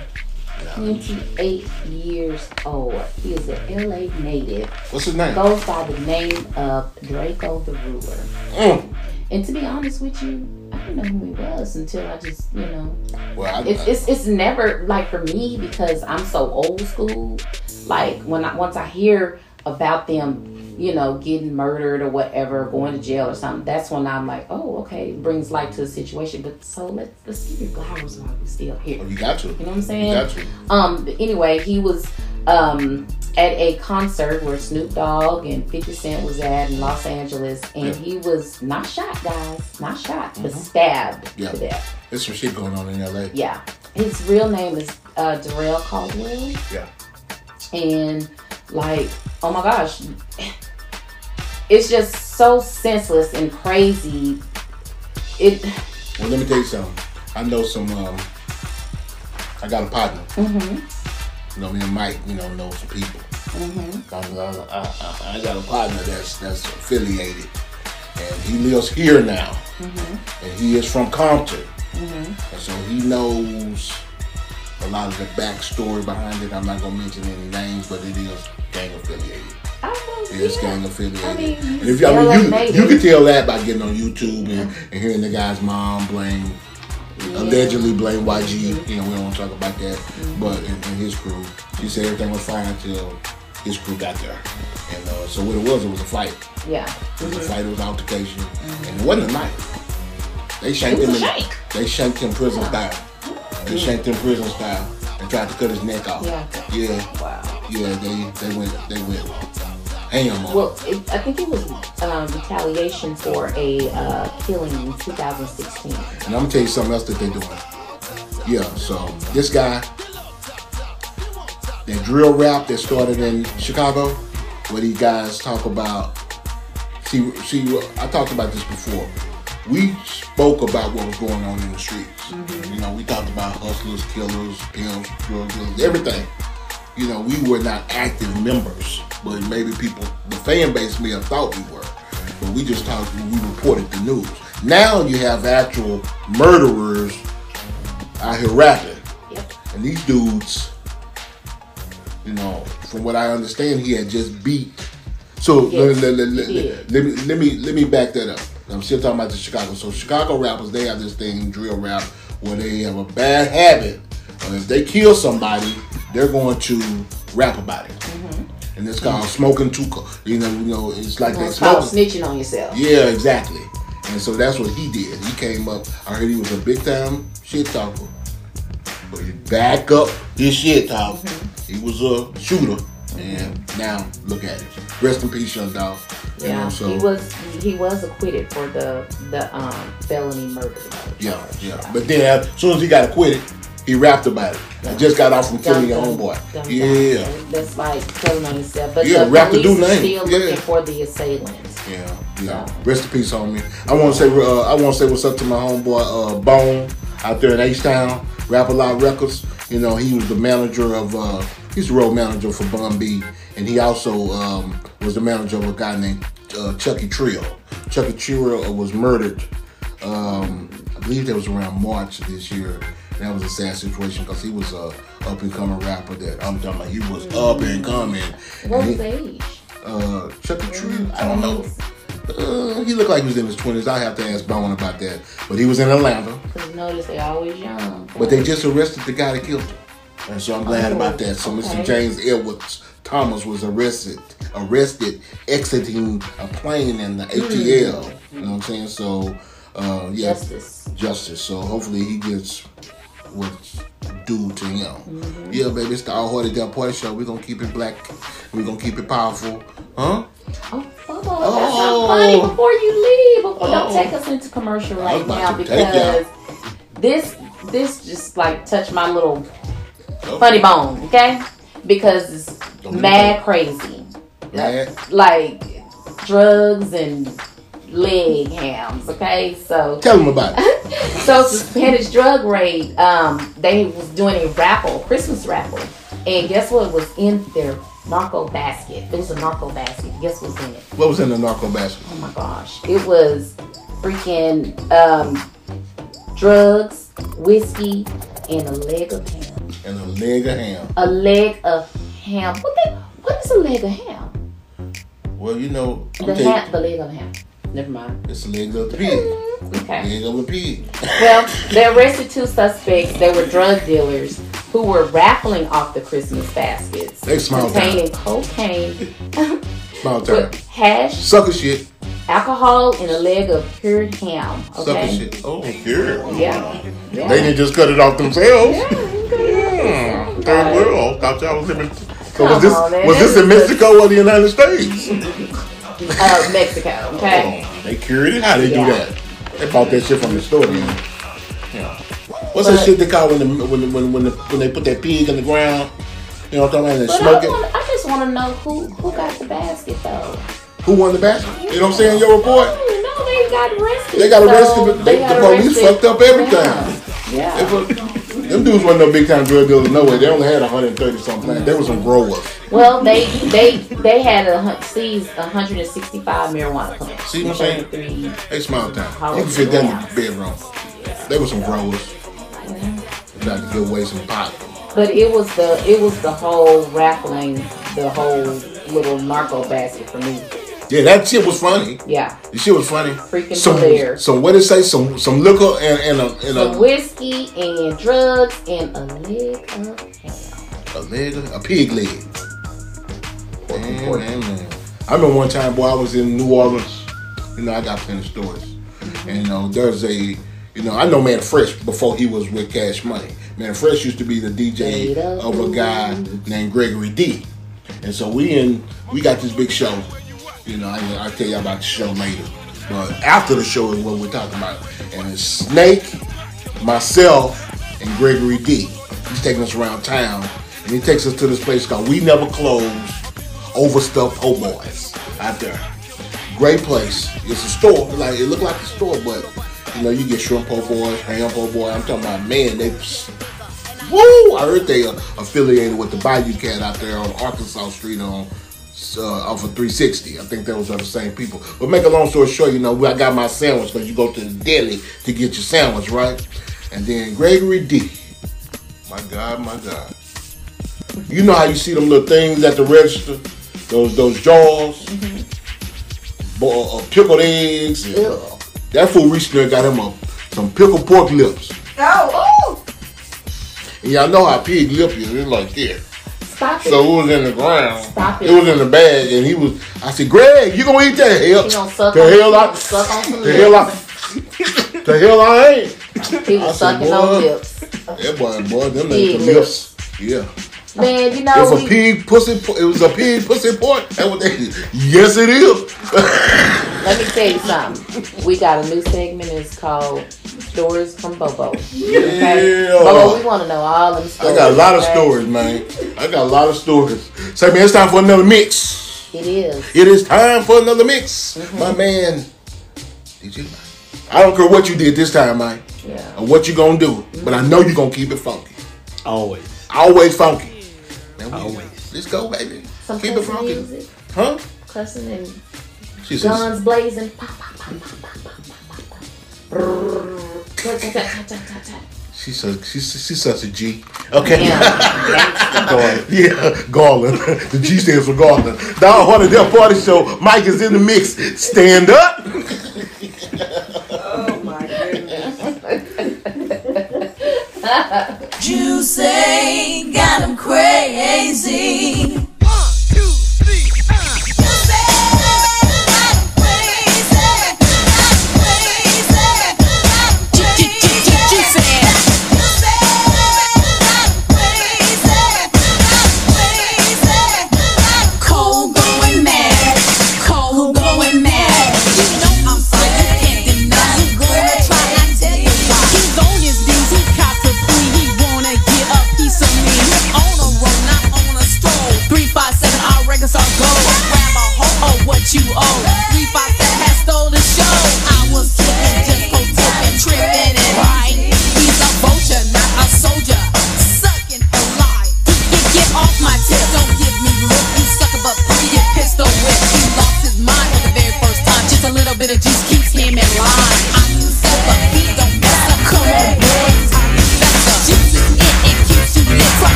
28 years old. He is a LA native. What's his name? Goes by the name of Draco the Ruler. Mm. And to be honest with you, I didn't know who he was until I just, you know, Well, I, it's, it's it's never like for me because I'm so old school. Like when I once I hear about them, you know, getting murdered or whatever, going to jail or something, that's when I'm like, oh, okay, brings light to the situation. But so let's let's give you flowers while we're still here. you got to. You know what I'm saying? You got to. Um. Anyway, he was um at a concert where Snoop Dogg and 50 Cent was at in Los Angeles, and Yeah. he was not shot, guys, not shot, but stabbed Yeah. to death. There's some shit going on in LA. Yeah. His real name is uh, Darrell Caldwell. Yeah. And like, oh my gosh, it's just so senseless and crazy. It. Well, let me tell you something. I know some. Um, I got a partner. Mm-hmm. You know, me and Mike. You know, know some people. Mm-hmm. I, I, I, got a partner that's that's affiliated, and he lives here now, Mm-hmm. and he is from Compton, Mm-hmm. and so he knows a lot of the backstory behind it. I'm not gonna mention any names, but it is gang affiliated. It's gang affiliated. I mean, and if you, I mean, you, you can tell that by getting on YouTube and, and hearing the guy's mom blame, allegedly blame YG. You know, we don't want to talk about that, Mm-hmm. but in, in his crew, she said everything was fine until his crew got there. And uh, so what it was, it was a fight. Yeah. It was a Mhm. fight. It was altercation, and it wasn't a knife. They shanked him. in- shank. They shanked him prison style. They shanked him prison style and tried to cut his neck off. Yeah. Yeah. Wow. Yeah. They they went they went ham on. Well, it, I think it was um, retaliation for a uh, killing in 2016. And I'm gonna tell you something else that they're doing. Yeah, so this guy, that drill rap that started in Chicago, where these guys talk about. See, see, I talked about this before. We spoke about what was going on in the streets. You know, we talked about hustlers, killers, pimps, drug dealers, everything. You know, we were not active members, but maybe people, the fan base may have thought we were. But we just talked, we reported the news. Now you have actual murderers out here rapping. And these dudes, you know, from what I understand, he had just beat. So Yes, let, let- let- he let- let me let me let me back that up. I'm still talking about the Chicago. So Chicago rappers, they have this thing, drill rap, where they have a bad habit. Of if they kill somebody, they're going to rap about it. Mm-hmm. And it's called smoking too. co- You know, you know, it's like they It's smoking. snitching on yourself. Yeah, exactly. And so that's what he did. He came up. I heard he was a big time shit talker, but he back up his shit talk. Mm-hmm. He was a shooter, and now look at it. Rest in peace, young dog. You Yeah, know, so he was he was acquitted for the the um, felony murder. yeah, yeah. But then as soon as he got acquitted, he rapped about it. I just got off from killing your homeboy. Yeah, That's like telling on yourself. But Yeah, rap the police dude are still Yeah. looking for the assailant. yeah. Yeah. Rest in peace, homie. I want to say uh, I want to say what's up to my homeboy uh, Bone out there in H Town, Rap a Lot Records. You know, he was the manager of uh, he's the road manager for Bun B, and he also um, was the manager of a guy named uh, Chucky Trill. Chucky Trill was murdered. Um, I believe that was around March of this year. That was a sad situation because he was a up and coming rapper. That I'm talking about. He was up and coming. What was age? uh, Chucky Trill. I don't know. Uh, he looked like he was in his twenties. I have to ask Bone about that. But he was in Atlanta. Because notice they always young. But they just arrested the guy that killed him, and so I'm glad Oh, about that. So okay. Mr. James Edwards Thomas was arrested, arrested exiting a plane in the ATL. You know what I'm saying? So, uh, yeah, Justice. justice. So hopefully he gets what's due to him. Mm-hmm. Yeah, baby, it's the All Hearty Def Party Show. We're gonna keep it black. We're gonna keep it powerful, huh? Oh, that's not funny. Before you leave, before, don't Oh. take us into commercial right now to take ya. because this this just like touched my little funny bone, okay? Because it's Don't mad crazy, Mad. like drugs and leg hams, okay? So Tell them about it. so Spanish drug raid. Um, they was doing a raffle, Christmas raffle, and guess what was in their narco basket? It was a narco basket. Guess what's in it? What was in the narco basket? Oh my gosh. It was freaking um, drugs, whiskey, and a leg of ham. And a leg of ham. A leg of ham. What the, what is a leg of ham? Well, you know, The telling ham, the leg of ham. Never mind. It's a leg of the pig. Mm-hmm. Okay. Leg of a pig. Well, they arrested two suspects. They were drug dealers who were raffling off the Christmas baskets They small containing cocaine, Small time. with hash, Sucker shit. Alcohol, and a leg of cured ham. Sucker Okay. shit. Oh, yeah. Yeah. They didn't just cut it off themselves. Yeah. Third world. Thought y'all was living. So was this on, was this in Mexico or the United States? Uh, Mexico. Okay. They cured it. How they Yeah. do that? They bought that shit from the store. Then. Yeah. What's that shit they call when the, when the, when when, the, when they put that pig in the ground? You know what I'm talking about? And they But smoke I, it. want, I just want to know who who got the basket though. Who won the basket? You know what I'm saying? Your report. No, they got arrested. They got arrested, So but they, got the police fucked up every Yeah. Yeah. Them dudes wasn't no big time drug dealers no way. They only had 130 something. Like, they were some growers. Well, they they they had a seized 165 marijuana plants. See what I'm saying? 33 They small town. You can fit that in the bedroom. They were some growers. Got to give away some pot. But it was the it was the whole raffling, the whole little narco basket for me. Yeah, that shit was funny. Yeah. The shit was funny. Freaking some, hilarious. Some what did it say? Some some liquor and and a and Some a, whiskey and drugs and a leg of a leg, a pig leg. Man, man, man. I remember one time, boy, I was in New Orleans. You know, I got plenty of stories. And you know, there's a, you know, I know Mannie Fresh before he was with Cash Money. Mannie Fresh used to be the DJ of a guy named Gregory D. And so we in, we got this big show. You know, I, I'll tell you about the show later. But after the show is what we're talking about. And it's Snake, myself, and Gregory D. He's taking us around town. And he takes us to this place called We Never Close Overstuffed Po' Boys out there. Great place. It's a store. Like it looked like a store, but you know, you get shrimp po' boys, ham po' boy. I'm talking about man, they woo! I heard they are affiliated with the Bayou Cat out there on Arkansas Street on uh, off of 360. I think those are the same people. But make a long story short, you know, I got my sandwich because you go to the deli to get your sandwich, right? And then Gregory D. My God, my God. You know how you see them little things at the register? Those those jars? Bo- uh, pickled eggs. Yeah. That fool reached there got him a, some pickled pork lips. Oh, And y'all know how pig lip is. It's like that. Stop it. So it was in the ground. Stop it. It was in the bag, and he was. I said, "Greg, you gonna eat that hell? Suck the on- hell I, suck on some the hell I, the hell I ain't." He I was said, sucking on "Boy, lips. That boy, boy, them ain't the lips. Yeah. Man, you know it was a pig pussy. It was a pig pussy port. yes, it is. Let me tell you something. We got a new segment. It's called Stories from Bobo. Okay? Yeah. Bobo, we want to know all them stories. I got a lot of stories, man. I got a lot of stories. Say, man, it's time for another mix. It is. It is time for another mix. Mm-hmm. My man, did you? I don't care what you did this time, man. Yeah. Or what you gonna do, but I mm-hmm. know you gonna keep it funky. Always. Always funky. We, Always. Let's go, baby. Some Keep it funky. Music. Huh? Cussing and She's guns says, blazing. She's a, she's, she's such a G. Okay. Yeah. yeah, Garland. The G stands for Garland. Down one their party show. Mike is in the mix. Stand up. Juicy got him crazy.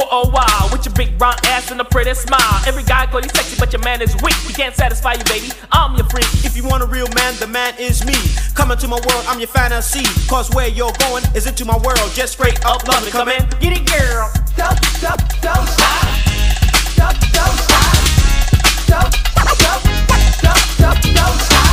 for a while. With your big brown ass and a pretty smile. Every guy call you sexy, but your man is weak. We can't satisfy you, baby. I'm your freak. If you want a real man, the man is me. Coming to my world, I'm your fantasy. Cause where you're going is into my world. Just straight up love me, Come, in. get it, girl. Don't, don't, stop. Don't, don't stop. Don't, don't, don't stop.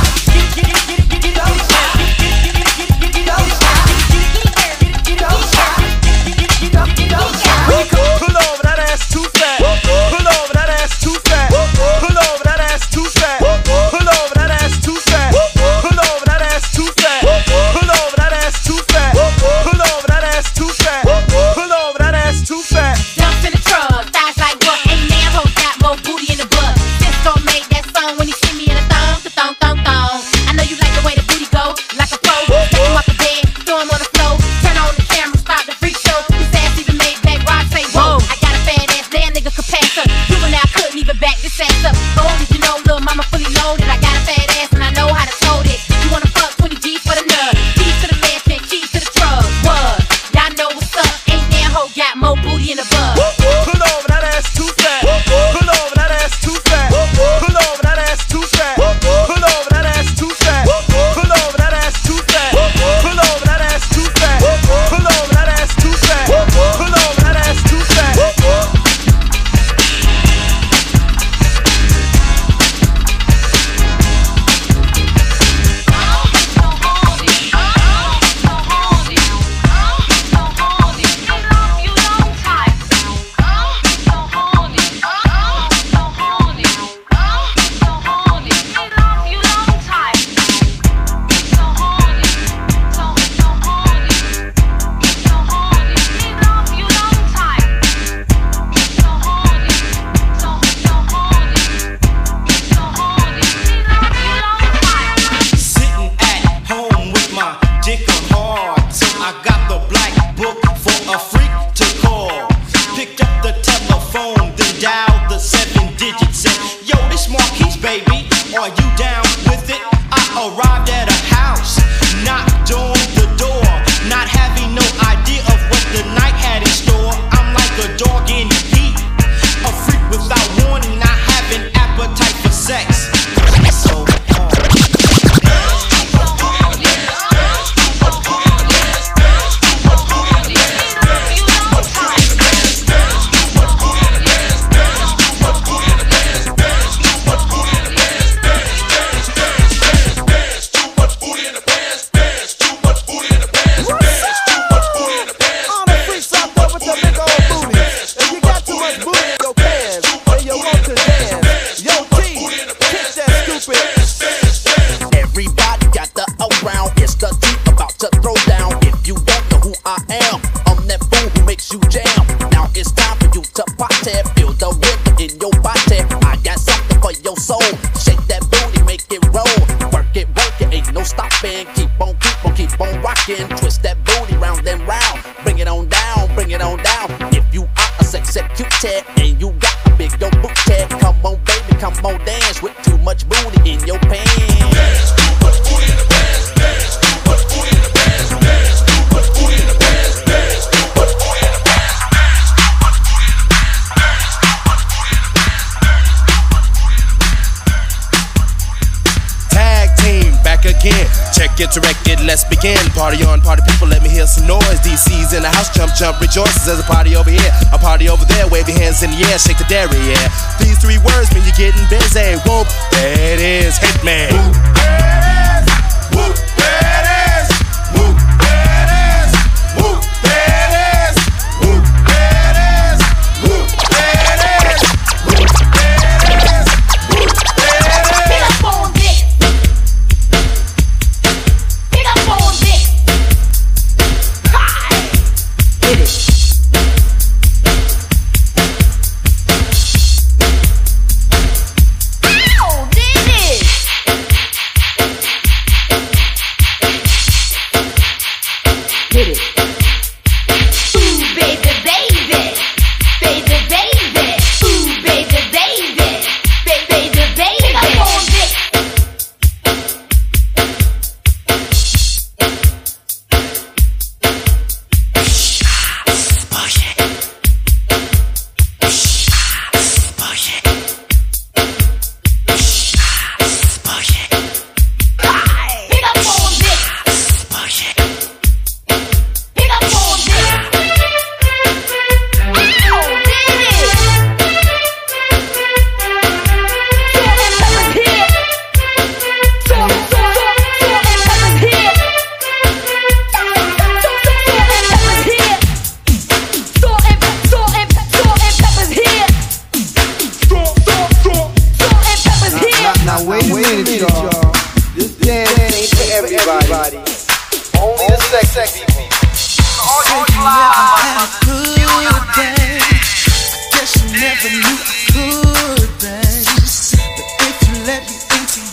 Party on, party people, let me hear some noise. DC's in the house, jump, jump, rejoices. There's a party over here, a party over there. Wave your hands in the air, shake the dairy.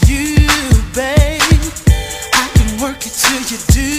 to you, babe. I can work it till you do.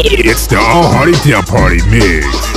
It's the All Hearty Def Party Mix.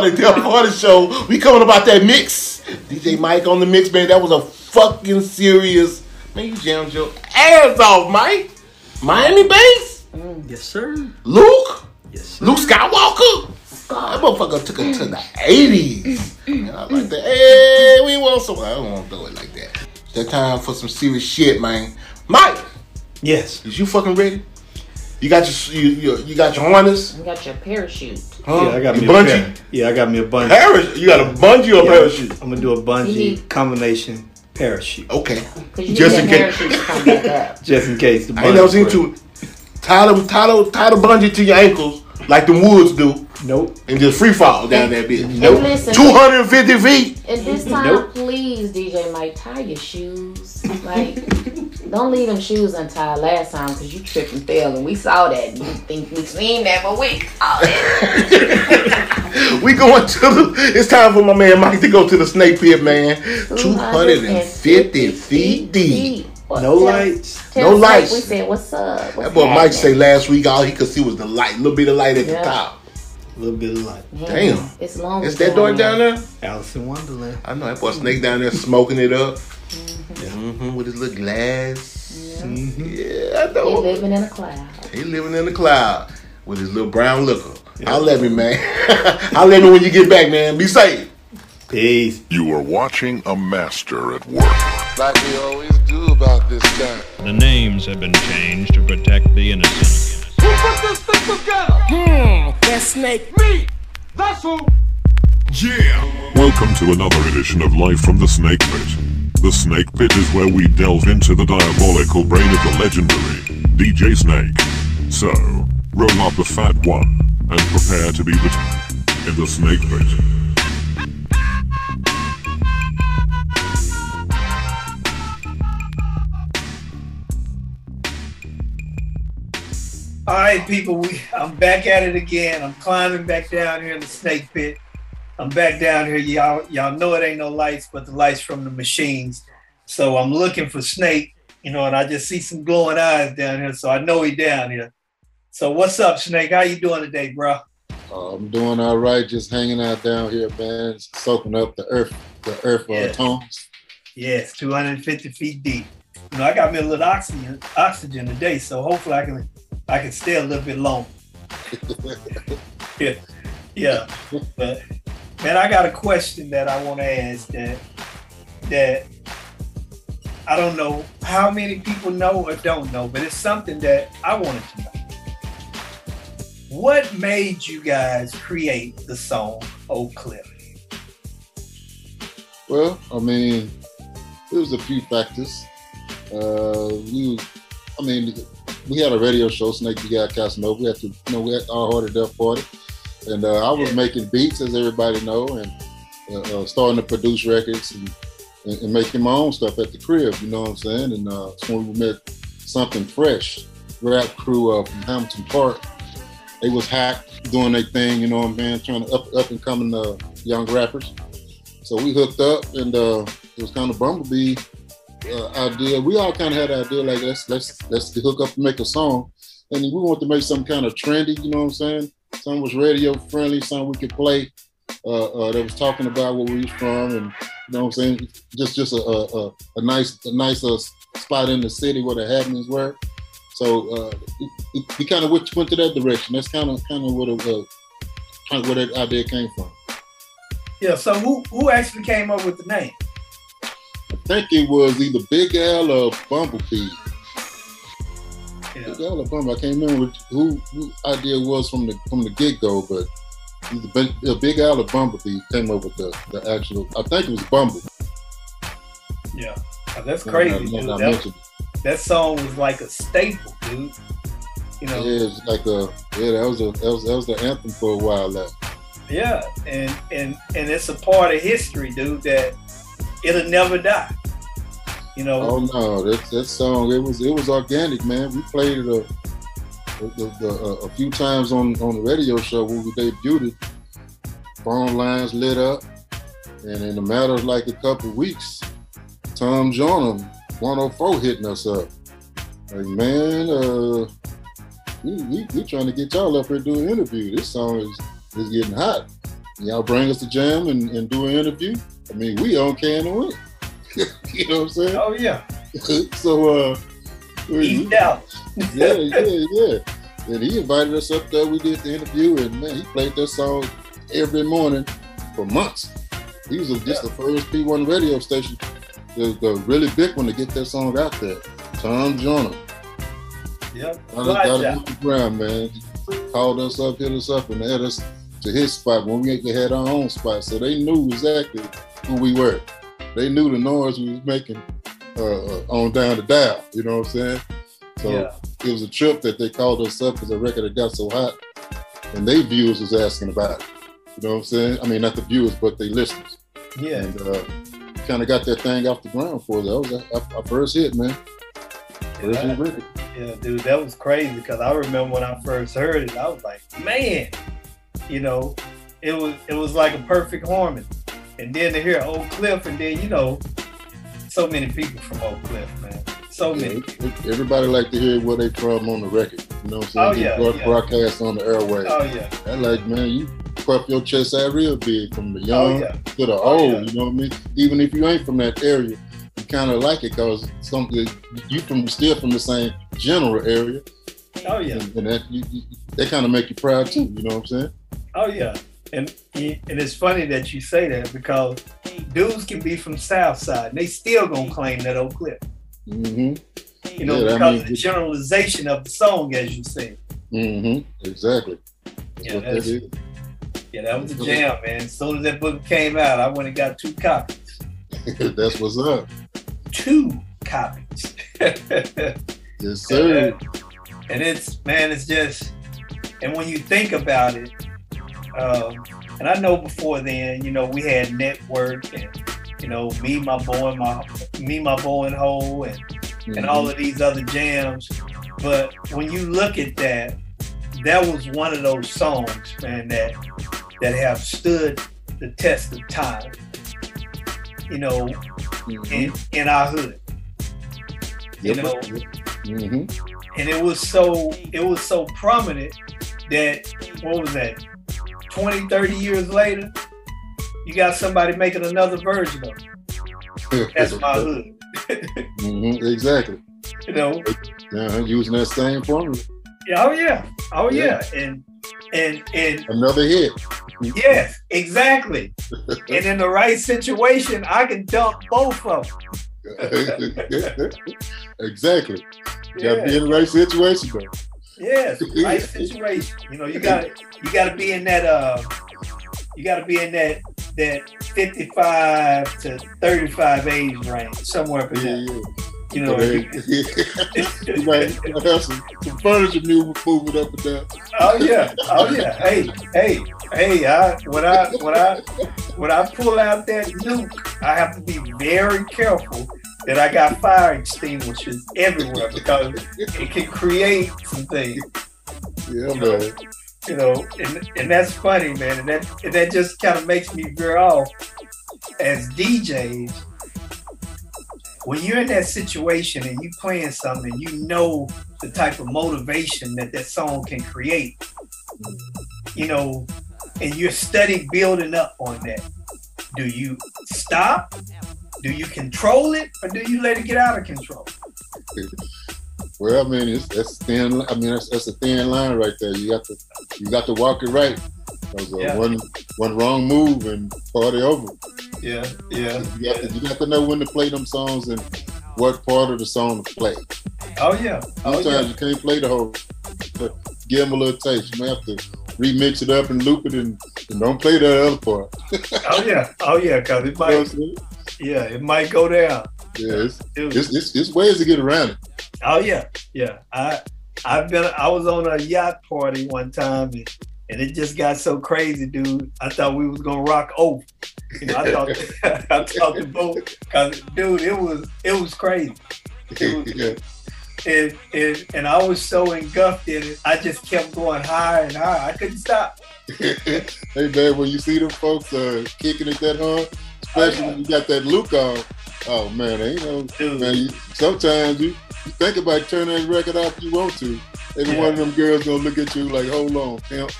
party. Def party show. We coming about that mix. DJ Mike on the mix, man. That was a fucking serious. Man, you jammed your ass off, Mike. Miami Bass. Mm, yes, sir. Luke. Yes, sir. Luke Skywalker. God, that motherfucker took it to the 80s. Man, I like that. Hey, we want some. I don't want to do it like that. It's That time for some serious shit, man. Mike! Yes. Is you fucking ready? You got your you, you, you got your harness. You got your parachute. Huh? Yeah, I got you me bungee. A bungee. yeah, I got me a bungee. Parachute. You got a bungee or yeah, parachute? I'm gonna do a bungee combination parachute. Okay. Just in case. Just in case. The I ain't never seen two. Tie the, tie, the, tie the bungee to your ankles like the woods do. Nope. And just free fall down that bitch. Nope. Listen, 250 feet. At this time, nope. please, DJ Mike, tie your shoes. Like. don't leave them shoes untied last time because you tripped and fell, and we saw that. You think we seen that, but we saw it. We going to the. It's time for my man Mike to go to the snake pit, man. 250 feet deep. Well, No tell- lights. tell No Snake lights. We said, "What's up?" What's That boy Mike happening?" say last week all he could see was the light, a little bit of light at Yeah. the top. A little bit of light. Man, Damn. It's long. It's that dark down there? Alice in Wonderland. I know that boy Snake down there smoking it up. Hmm with his little glass. Yeah, I know. He living in a cloud. He living in the cloud with his little brown liquor. I'll let me, man. I'll let me when you get back, man. Be safe. Peace. You are watching a master at work. Like we always do about this time. The names have been changed to protect the innocent. Who put this thing together? Hmm, that snake. Me. That's who. Yeah! Welcome to another edition of Life from the Snake Pit. The Snake Pit is where we delve into the diabolical brain of the legendary DJ Snake. So, roll up the fat one and prepare to be bitten in the Snake Pit. All right, people, we, I'm back at it again. I'm climbing back down here in the snake pit. I'm back down here. Y'all, y'all know it ain't no lights, but the lights from the machines. So I'm looking for Snake, you know, and I just see some glowing eyes down here. So I know he down here. So what's up, Snake? How you doing today, bro? Uh, I'm doing all right, just hanging out down here, man, soaking up the earth, the earth uh, Yeah. tones. Yes, 250 feet deep. You know, I got me a little oxygen, oxygen today, so hopefully I can, I can stay a little bit longer. yeah, yeah. But man, I got a question that I want to ask that that I don't know how many people know or don't know, but it's something that I wanted to know. What made you guys create the song Oak Cliff? Well, I mean, there was a few factors. Uh, we, I mean, we had a radio show, Snake the Guy Casanova. We had to, you know, we had All Hearty Def Party, and uh, I was making beats, as everybody know, and uh, uh, starting to produce records and, and, and making my own stuff at the crib. You know what I'm saying? And uh, that's when we met something fresh, rap crew uh, from Hamilton Park. They was hack doing their thing, you know what I'm saying, trying to up up and coming uh, young rappers. So we hooked up, and uh, it was kind of Bumblebee uh, idea. We all kind of had an idea like let's let's let's hook up and make a song, and we wanted to make something kind of trendy. You know what I'm saying? Something was radio friendly, something we could play. Uh, uh, that was talking about where we was from, and you know what I'm saying? Just just a a, a, a nice a nice uh, spot in the city where the happenings were. So uh, we, kind of went, went to that direction. That's kind of kind of where the uh, kind of where that idea came from. Yeah. So who who actually came up with the name? I think it was either Big Al or Bumblebee. Big Al or Bumblebee. I can't remember who who idea was from the from the get go, but the Big, Big Al or Bumblebee came up with the, the actual. I think it was Bumble. Yeah. Oh, that's crazy, dude. That, that song was like a staple, dude. You know. Yeah, it's like a yeah. That was a that was that was the anthem for a while. There. Yeah, and and and it's a part of history, dude, that it'll never die. You know. Oh no, that that song it was it was organic, man. We played it a the, the, a, a few times on on the radio show when we debuted it. Phone lines lit up, and in a matter of like a couple weeks, Tom Joyner, 104, hitting us up. Like man, uh, we, we we trying to get y'all up here to do an interview. This song is is getting hot. Y'all bring us to jam and, and do an interview. I mean, we on can and win. you know what I'm saying? Oh yeah. so uh we, yeah, yeah, yeah. And he invited us up there. We did the interview, and man, he played that song every morning for months. He was just the first P1 radio station, the, the really big one to get that song out there. Tom Joyner. Yep. Us got job. us the ground, man. Called us up, hit us up, and had us to his spot when we had our own spot. So they knew exactly who we were. They knew the noise we was making uh, uh, on down the dial. You know what I'm saying? So Yeah. it was a trip that they called us up because the record had got so hot, and they viewers was asking about it. You know what I'm saying? I mean, not the viewers, but they listeners. Yeah. And uh, kind of got that thing off the ground for us. That was our, our first hit, man. First hit record. Yeah, dude, that was crazy because I remember when I first heard it, I was like, man, you know, it was it was like a perfect harmony. And then to hear Oak Cliff, and then you know, so many people from Oak Cliff, man, so many. Everybody like to hear where they from on the record. You know what I'm saying? Oh, Get yeah, broad- yeah. Broadcast on the airway. Oh yeah, I like, man, you puff your chest out real big from the Oh, young yeah. to the oh, old. You know what I mean? Even if you ain't from that area, you kind of like it because something you from still from the same general area, oh yeah, and, and that you, you, they kind of make you proud too. You know what I'm saying? oh yeah. And and it's funny that you say that because dudes can be from South Side, and they still gonna claim that Oak Cliff. Mm-hmm. You know, Yeah, I because mean, of the generalization of the song, as you said. Mm-hmm. Exactly. Yeah, what that that's- is. Yeah, that was a jam, man. As soon as that book came out, I went and got two copies. That's what's up. Two copies. Yes, sir. and it's man, it's just, and when you think about it, um, and I know before then, you know, we had network and you know, me, my boy, my me, my boy and Ho, and and all of these other jams. But when you look at that, that was one of those songs, man, that that have stood the test of time. You know, in in our hood. You Yep. know, Mm-hmm. and it was so it was so prominent that what was that 20 30 years later you got somebody making another version of it that's my hood hmm Exactly. you know Yeah, using that same formula. yeah, oh yeah oh yeah, Yeah. and and and Another hit. yes exactly and in the right situation i can dump both of them exactly. You gotta be in the right situation though. Yes, right situation. You know, you got to you got to be in that uh, you got to be in that that fifty five to thirty five age range, somewhere up in there. You know, you might have some, some furniture move, moving up and down. oh yeah, oh yeah. Hey, hey, hey. I when I when I when I pull out that nuke, I have to be very careful that I got fire extinguishers everywhere because it can create some things. Yeah, man. you know, and, and that's funny, man. And that and that just kind of makes me veer off as DJs. When you're in that situation and you playing something, you know the type of motivation that that song can create. You know, and you're studying building up on that. Do you stop? Do you control it, or do you let it get out of control? Well, I mean, it's, that's thin. I mean, that's, that's a thin line right there. You got to you got to walk it right. 'Cause, uh, Yeah. One one wrong move and party over. Yeah, yeah. You got to you got to know when to play them songs and what part of the song to play. Oh yeah. Oh Sometimes yeah. you can't play the whole. But give them a little taste. You may have to remix it up and loop it and, and don't play that other part. Oh yeah. Oh yeah. Cause it You know what I'm might. saying? Yeah, it might go down. Yeah, it's, it's, it's, it's ways to get around it. Oh yeah, yeah. I I've been I was on a yacht party one time and, and it just got so crazy, dude. I thought we was gonna rock over. You know, I thought I thought the boat cause dude, it was it was crazy. It was, yeah. and, and and I was so engulfed in it, I just kept going higher and higher. I couldn't stop. hey man, when you see them folks uh, kicking it that hard, especially when you got that look on, oh man, ain't no man. You, sometimes you, you think about turning that record off if you want to, and Yeah. one of them girls gonna look at you like, hold on, pimp.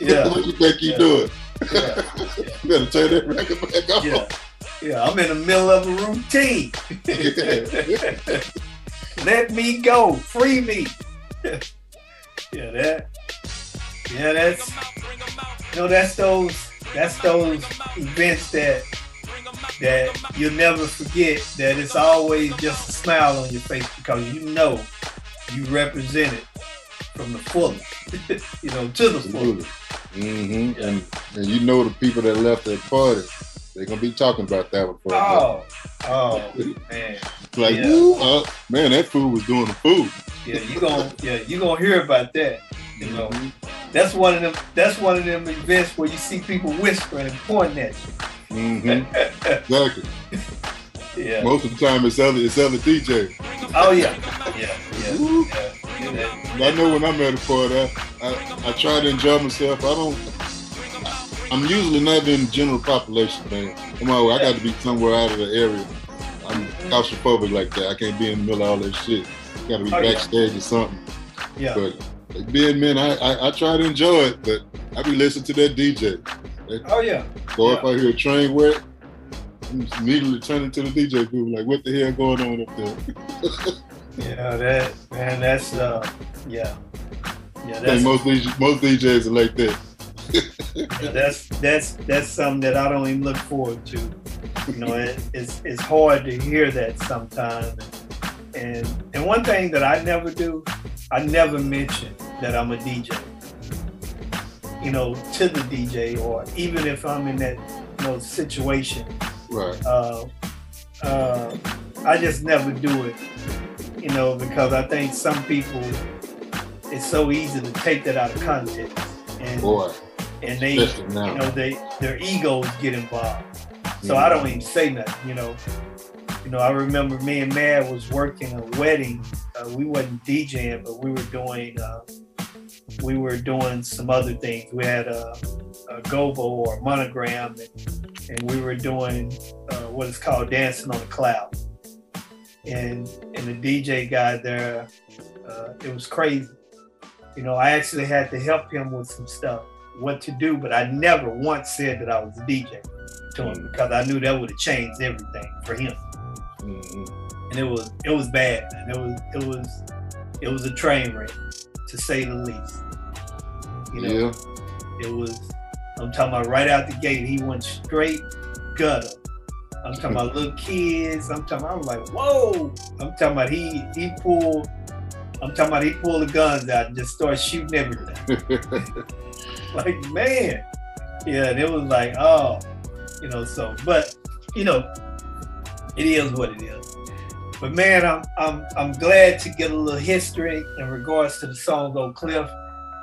Yeah. what you think you Yeah. doing? you better turn that record back off. Yeah. Yeah, I'm in the middle of a routine. Let me go. Free me. yeah, that. Yeah, that's. You know, that's those. That's those events that that you'll never forget. That it's always just a smile on your face because you know you represent it from the fullest. you know, to the fullest. hmm And and you know the people that left that party, They're gonna be talking about that one for a Oh, oh man. Like, Yeah. uh, man, that food was doing the food. Yeah, you gonna yeah, you gonna hear about that. You know, that's one of them. That's one of them events where you see people whispering and pointing at you. Mm-hmm. exactly. Yeah. Most of the time, it's other it's other DJ. Oh yeah, yeah, yeah. yeah. I know when I'm at a party, I, I, I try to enjoy myself. I don't. I'm usually not in general population, man. I'm always, I got to be somewhere out of the area. I'm claustrophobic like that. I can't be in the middle of all that shit. Got to be Oh, yeah. backstage or something. Yeah. But being men, I, I I try to enjoy it, but I be listening to that DJ. Oh yeah. So if I hear a train wreck, I'm immediately turning to the DJ booth, like, what the hell going on up there? Yeah, that man, that's uh, yeah, yeah, that's most DJs, most DJs are like that. Yeah, that's that's that's something that I don't even look forward to. You know, it, it's it's hard to hear that sometimes. And and one thing that I never do, I never mention that I'm a DJ. You know, to the DJ, or even if I'm in that you know situation, Right. uh, uh, I just never do it. You know, because I think some people, it's so easy to take that out of context. And Boy. and they you know they their egos get involved so i don't even say nothing you know you know i remember me and mad was working a wedding uh, we wasn't djing but we were doing uh, we were doing some other things. We had a, a gobo or a monogram and, and we were doing uh, what is called dancing on the cloud. And and the dj guy there uh, it was crazy. You know i actually had to help him with some stuff what to do, but I never once said that I was a DJ to him because I knew that would have changed everything for him. And it was it was bad, and it was it was it was a train wreck to say the least. You know, it was. I'm talking about right out the gate, he went straight gutter. I'm talking about little kids. I'm talking. I was like, whoa. I'm talking about he he pulled. I'm talking about he pulled the guns out and just started shooting everything. like man yeah and it was like oh you know so but you know it is what it is but man i'm i'm i'm glad to get a little history in regards to the song Oak Cliff.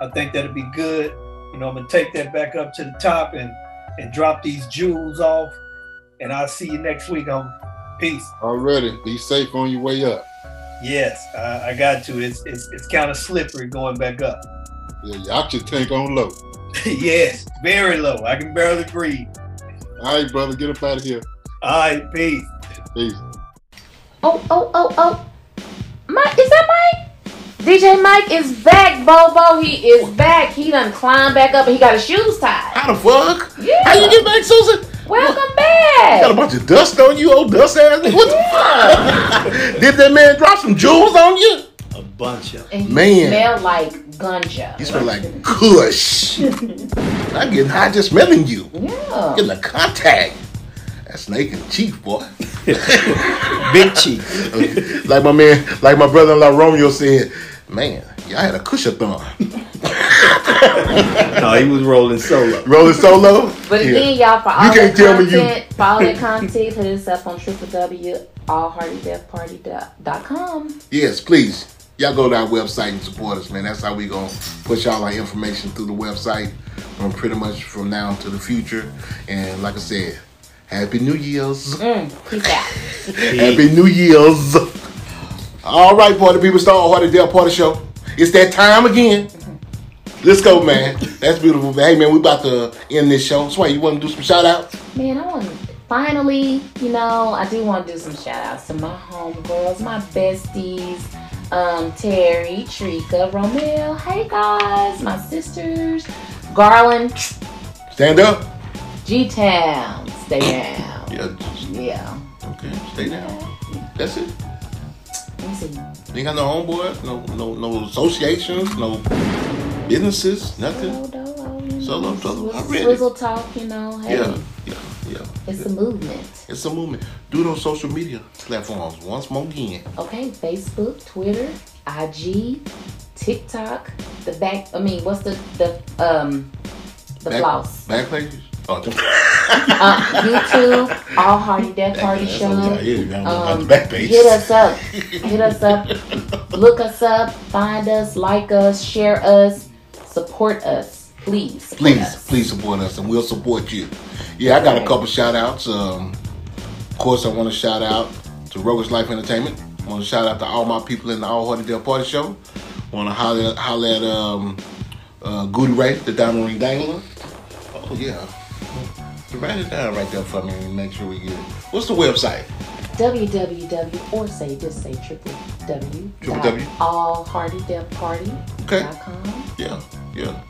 I think that'll be good. You know i'm gonna take that back up to the top and and drop these jewels off. And i'll see you next week on peace. Already, be safe on your way up. yes i, I got to. It's it's, it's kind of slippery going back up. Yeah, your should tank on low. yes very low. I can barely breathe. All right, brother, get up out of here. all right peace. Peace. Oh, oh, oh, oh. Mike, is that Mike? DJ Mike is back, Bobo. He is back. He done climbed back up and he got his shoes tied. How the fuck? Yeah. How you get back, Susan? Welcome back. Got a bunch of dust on you, old dust ass. nigga. What the fuck? Did that man drop some jewels on you? A bunch of And he Man. smelled like ganja. You smell like Kush. I'm getting high just smelling you. Yeah. Getting a contact. That's Snake and Chief, boy. Big Chief. like my man, like my brother-in-law Romeo said, man, y'all had a cushathon. no, he was rolling solo. Rolling solo? But Yeah. again, y'all, for You all can't that tell me you- content, for all that content, hit us up on www.allheartydefparty.com. Yes, please. Y'all go to our website and support us, man. That's how we gonna push all our information through the website from pretty much from now to the future. And like I said, Happy New Year's. Mm. Happy New Year's. All right, party people, start Hearty Def Party Show. It's that time again. Let's go, man. That's beautiful. Hey, man, we about to end this show. Sway, you want to do some shout outs? Man, I want to. finally, you know, I do want to do some shout outs to my homegirls, my besties, um, Terry, Trika, Romel, hey guys, my sisters, Garland, Stand up. G Town, stay down. Yeah. Yeah. Okay, stay down. That's it. You ain't got no homeboy, no no no associations, no businesses, nothing. Solo, solo. I'm ready. Swizzle talk, you know, hey, Yeah, yeah, yeah. it's a movement. It's a movement. Do those social media platforms once more again. Okay, Facebook, Twitter, IG, TikTok, the back. I mean, what's the the um the Back- floss? Back pages. Oh, uh, YouTube, All Hearty Def Party That's Show. Yeah, you gotta look at Um, the back page. hit us up. Hit us up. Look us up. Find us. Like us. Share us. Support us. Please. support please, us. please support us, and we'll support you. Yeah, I got a couple shout outs. Um, of course, I want to shout out to Rogues Life Entertainment. I want to shout out to all my people in the All Hearty Def Party Show. want to holler, holler at um, uh, Goody Ray, the Diamond Ring Dangler. Oh, yeah. Write it down right there for me and make sure we get it. What's the website? www or say just say triple W. Triple W? All Hearty Def Party. Okay. Yeah, yeah.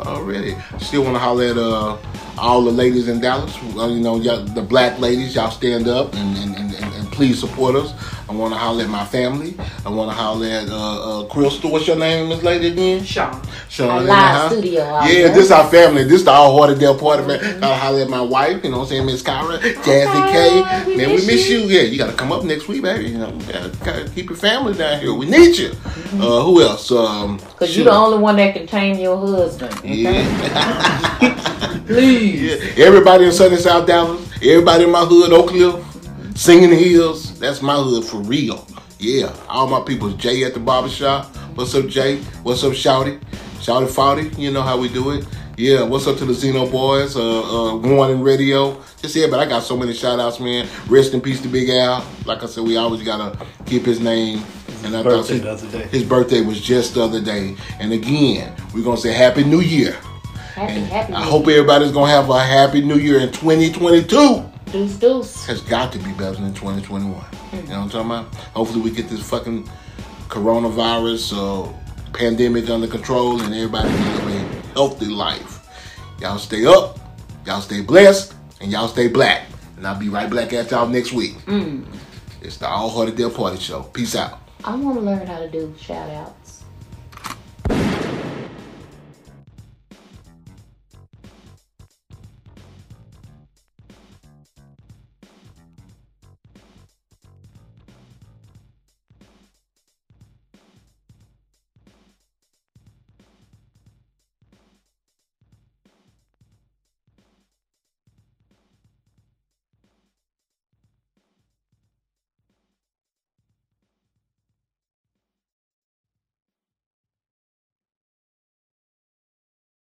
Already. Still want to holler at uh, all the ladies in Dallas. Uh, you know, y'all, the black ladies, y'all stand up and, and, and, and please support us. I want to holler at my family. I want to holler at uh, uh, Crystal. What's your name, Miss Lady again? Sean. Sean. Our in the live studio Yeah, there. this our family. This the all Hearty Def Party man. Gotta holler at my wife. You know what I'm saying, Miss Kyra, Jazzy K. we Man, we miss miss you. you. Yeah, you gotta come up next week, baby. You know, gotta, gotta keep your family down here. We need you. Uh, who else? Um, Because shoot. you're the only one that can tame your husband. Okay? Please. Yeah. Everybody in Sunny South Dallas, everybody in my hood, Oak Cliff, Singing Hills, that's my hood for real. Yeah. All my people. Jay at the barbershop. What's up, Jay? What's up, Shouty? Shouty Fouty, you know how we do it. Yeah, what's up to the Xeno boys, uh, uh, Warning Radio. Just yeah, but I got so many shout outs, man. Rest in peace to Big Al. Like I said, we always gotta keep his name. And I birthday thought the other day. his birthday was just the other day. And again, we're gonna say Happy New Year. Happy, happy. I hope everybody's gonna have a happy new year in 2022. Deuce, deuce. Has got to be better than 2021. You know what I'm talking about? Hopefully we get this fucking coronavirus uh, pandemic under control and everybody can live a healthy life. Y'all stay up, y'all stay blessed, and y'all stay black. And I'll be right back at y'all next week. Mm. It's the All Hearty Def Party Show. Peace out. I want to learn how to do shout outs.